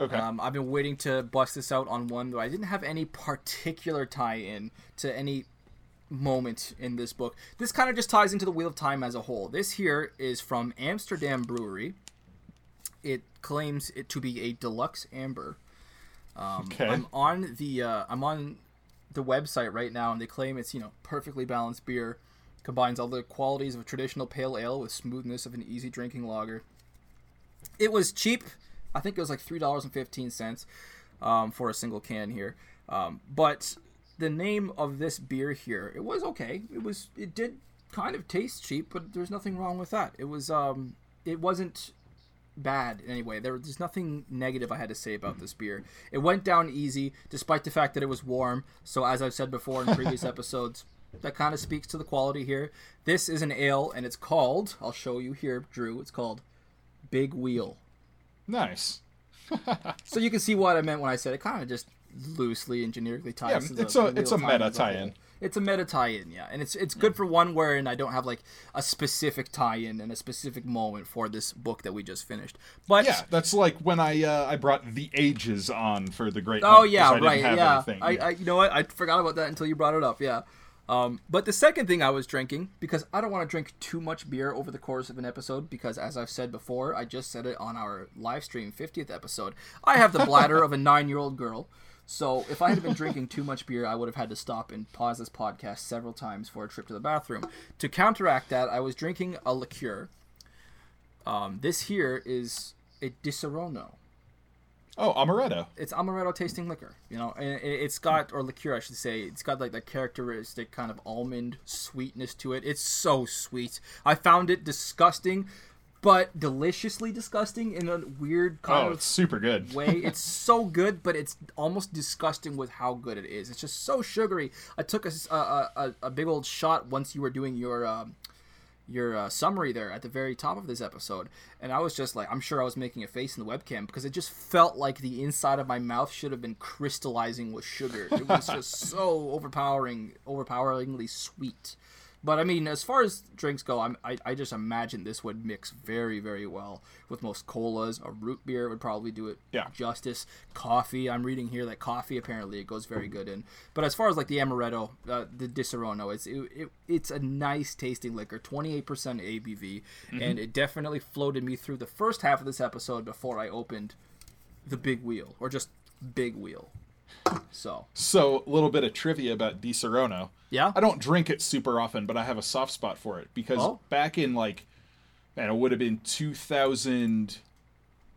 Okay. Um, I've been waiting to bust this out on one though I didn't have any particular tie-in to any moment in this book. This kind of just ties into the Wheel of Time as a whole. This here is from Amsterdam Brewery. It claims it to be a deluxe amber. Um, Okay. I'm on the uh, I'm on the website right now, and they claim it's you know perfectly balanced beer, combines all the qualities of a traditional pale ale with smoothness of an easy drinking lager. It was cheap. I think it was like three dollars and fifteen cents um, for a single can here. Um, but the name of this beer here, it was okay. It was it did kind of taste cheap, but there's nothing wrong with that. It was um it wasn't bad anyway. There, there's nothing negative I had to say about this beer. It went down easy, despite the fact that it was warm. So as I've said before in previous episodes, that kind of speaks to the quality here. This is an ale, and it's called. I'll show you here, Drew. It's called Big Wheel. nice. So you can see what I meant when I said it. Kind of just loosely and generically ties. Yeah, it's a- it's a meta as a whole. tie-in. It's a meta tie-in, yeah, and it's it's good for one wherein I don't have like a specific tie-in and a specific moment for this book that we just finished. But Yeah, that's like when I uh, I brought the ages on for the Great. Oh yeah, I right. Yeah. I, I you know what? I forgot about that until you brought it up. Yeah. Um, but the second thing I was drinking, because I don't want to drink too much beer over the course of an episode, because as I've said before, I just said it on our live stream 50th episode, I have the bladder of a nine year old girl. So if I had been drinking too much beer, I would have had to stop and pause this podcast several times for a trip to the bathroom. To counteract that, I was drinking a liqueur. Um, this here is a Disaronno. Oh, amaretto. It's amaretto tasting liquor, you know, and it- it's got or liqueur, I should say. It's got like the characteristic kind of almond sweetness to it. It's so sweet. I found it disgusting, but deliciously disgusting in a weird kind Oh, of it's super good. way. It's so good, but it's almost disgusting with how good it is. It's just so sugary. I took a a big old shot once you were doing your um, your uh, summary there at the very top of this episode, and I was just like, I'm sure I was making a face in the webcam because it just felt like the inside of my mouth should have been crystallizing with sugar. It was just so overpowering, overpoweringly sweet. But I mean, as far as drinks go, I'm, I, I just imagine this would mix very, very well with most colas. A root beer would probably do it Yeah. justice. Coffee, I'm reading here that coffee apparently it goes very good in. But as far as like the amaretto, uh, the Disaronno, it's it, it, it's a nice tasting liquor, 28% ABV, and it definitely floated me through the first half of this episode before I opened the big wheel or just big wheel. So So, a little bit of trivia about Disaronno. yeah, I don't drink it super often, but I have a soft spot for it because Oh. back in like, man, it would have been 2000,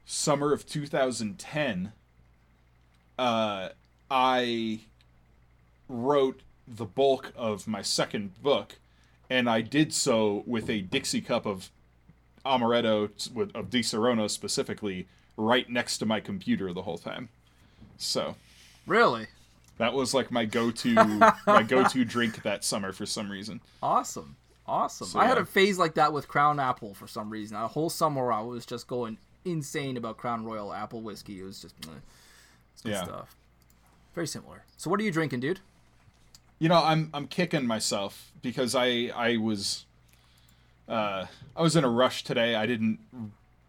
summer of 2010. Uh, I wrote the bulk of my second book, and I did so with a Dixie cup of amaretto with of Disaronno specifically right next to my computer the whole time. So really that was like my go-to my go-to drink that summer for some reason. awesome. Awesome. So, I had yeah. a phase like that with Crown Apple for some reason. A whole summer I was just going insane about Crown Royal Apple whiskey. It was just good Yeah. stuff. Very similar. So what are you drinking, dude? You know, I'm I'm kicking myself because I I was uh I was in a rush today. I didn't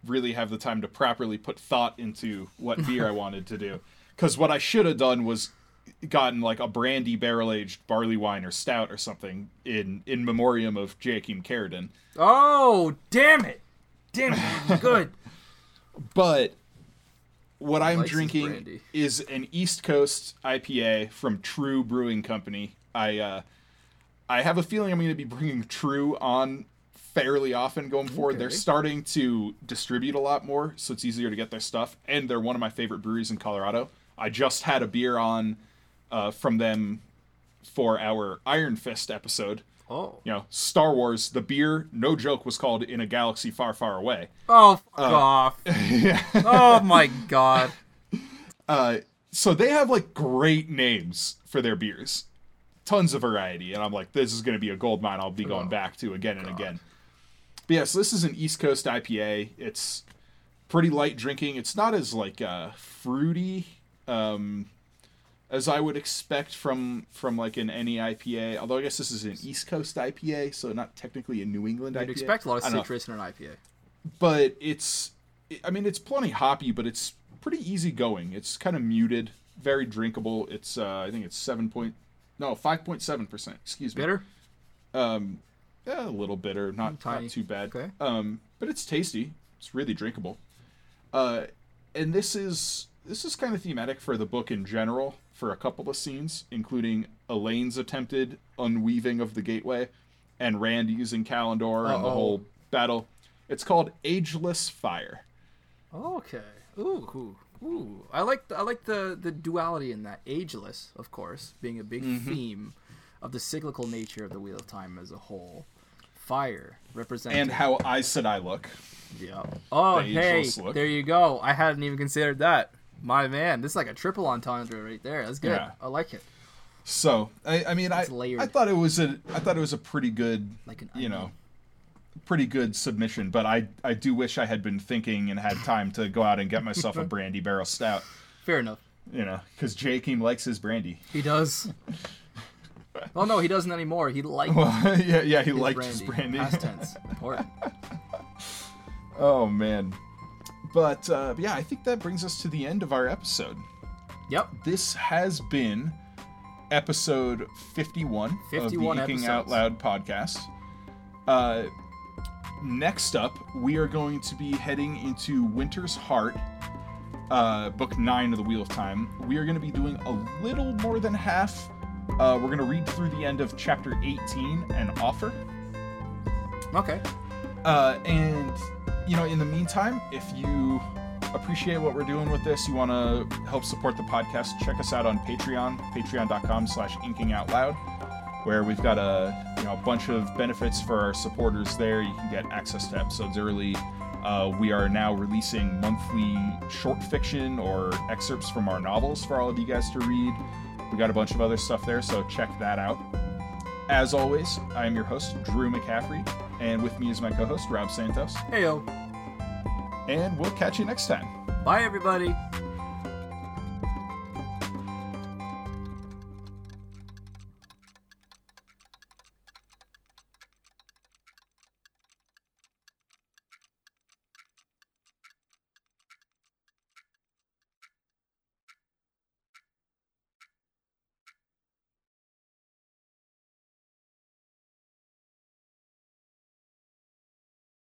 really have the time to properly put thought into what beer I wanted to do. Cuz what I should have done was gotten like a brandy barrel-aged barley wine or stout or something in in memoriam of Jaichim Carridin. Oh, damn it. Damn it. Good. But what I'm drinking brandy. is an East Coast IPA from True Brewing Company. I uh, I have a feeling I'm going to be bringing True on fairly often going forward. They're starting to distribute a lot more, so it's easier to get their stuff. And they're one of my favorite breweries in Colorado. I just had a beer on uh, from them for our Iron Fist episode. Oh. You know, Star Wars. The beer, no joke, was called "In a Galaxy Far, Far Away." Oh, fuck Uh, off. Oh, my God. Uh, so they have like great names for their beers, tons of variety, and I'm like, this is going to be a gold mine. I'll be going Oh, back to again and again. But yeah, so this is an East Coast IPA. It's pretty light drinking. It's not as like uh, fruity um, as I would expect from from like an any IPA. Although I guess this is an East Coast IPA, so not technically a New England You'd IPA. expect a lot of citrus in an IPA. but it's i mean it's plenty hoppy but it's pretty easy going it's kind of muted very drinkable it's uh i think it's 7 point no 5.7 percent excuse me Bitter? um yeah, a little bitter not, Tiny. not too bad Okay. um but it's tasty it's really drinkable uh and this is this is kind of thematic for the book in general for a couple of scenes including Elayne's attempted unweaving of the gateway and rand using Callandor and the whole battle it's called ageless fire Okay. Ooh, ooh, ooh. I like the, I like the the duality in that. Ageless, of course, being a big Mm-hmm. theme of the cyclical nature of the Wheel of Time as a whole. Fire representing and how i said i look Yeah. Oh, the hey, look. there you go. I hadn't even considered that. My man, this is like a triple entendre right there. That's good. Yeah. I like it. so i, I mean I, I thought it was a i thought it was a pretty good Like an you know pretty good submission but i i do wish i had been thinking and had time to go out and get myself a brandy barrel stout Fair enough. you know because Jaichim likes his brandy He does. oh no, he doesn't anymore. He likes well yeah yeah he liked brandy. his brandy Past tense. Important. oh man but uh yeah i think that brings us to the end of our episode Yep. this has been episode 51, 51 of the episodes. Out Loud podcast. Uh, next up, we are going to be heading into Winter's Heart, uh, book 9 of the Wheel of Time. We are going to be doing a little more than half. Uh, we're going to read through the end of chapter 18 and offer. Okay. Uh, and you know, in the meantime, if you appreciate what we're doing with this, you want to help support the podcast, check us out on Patreon, patreon.com slash inking out loud, where we've got a you know a bunch of benefits for our supporters there. You can get access to episodes early. Uh, we are now releasing monthly short fiction or excerpts from our novels for all of you guys to read. We got a bunch of other stuff there, so check that out. As always, I am your host, Drew McCaffrey, and with me is my co host, Rob Santos. Heyo. And we'll catch you next time. Bye, everybody.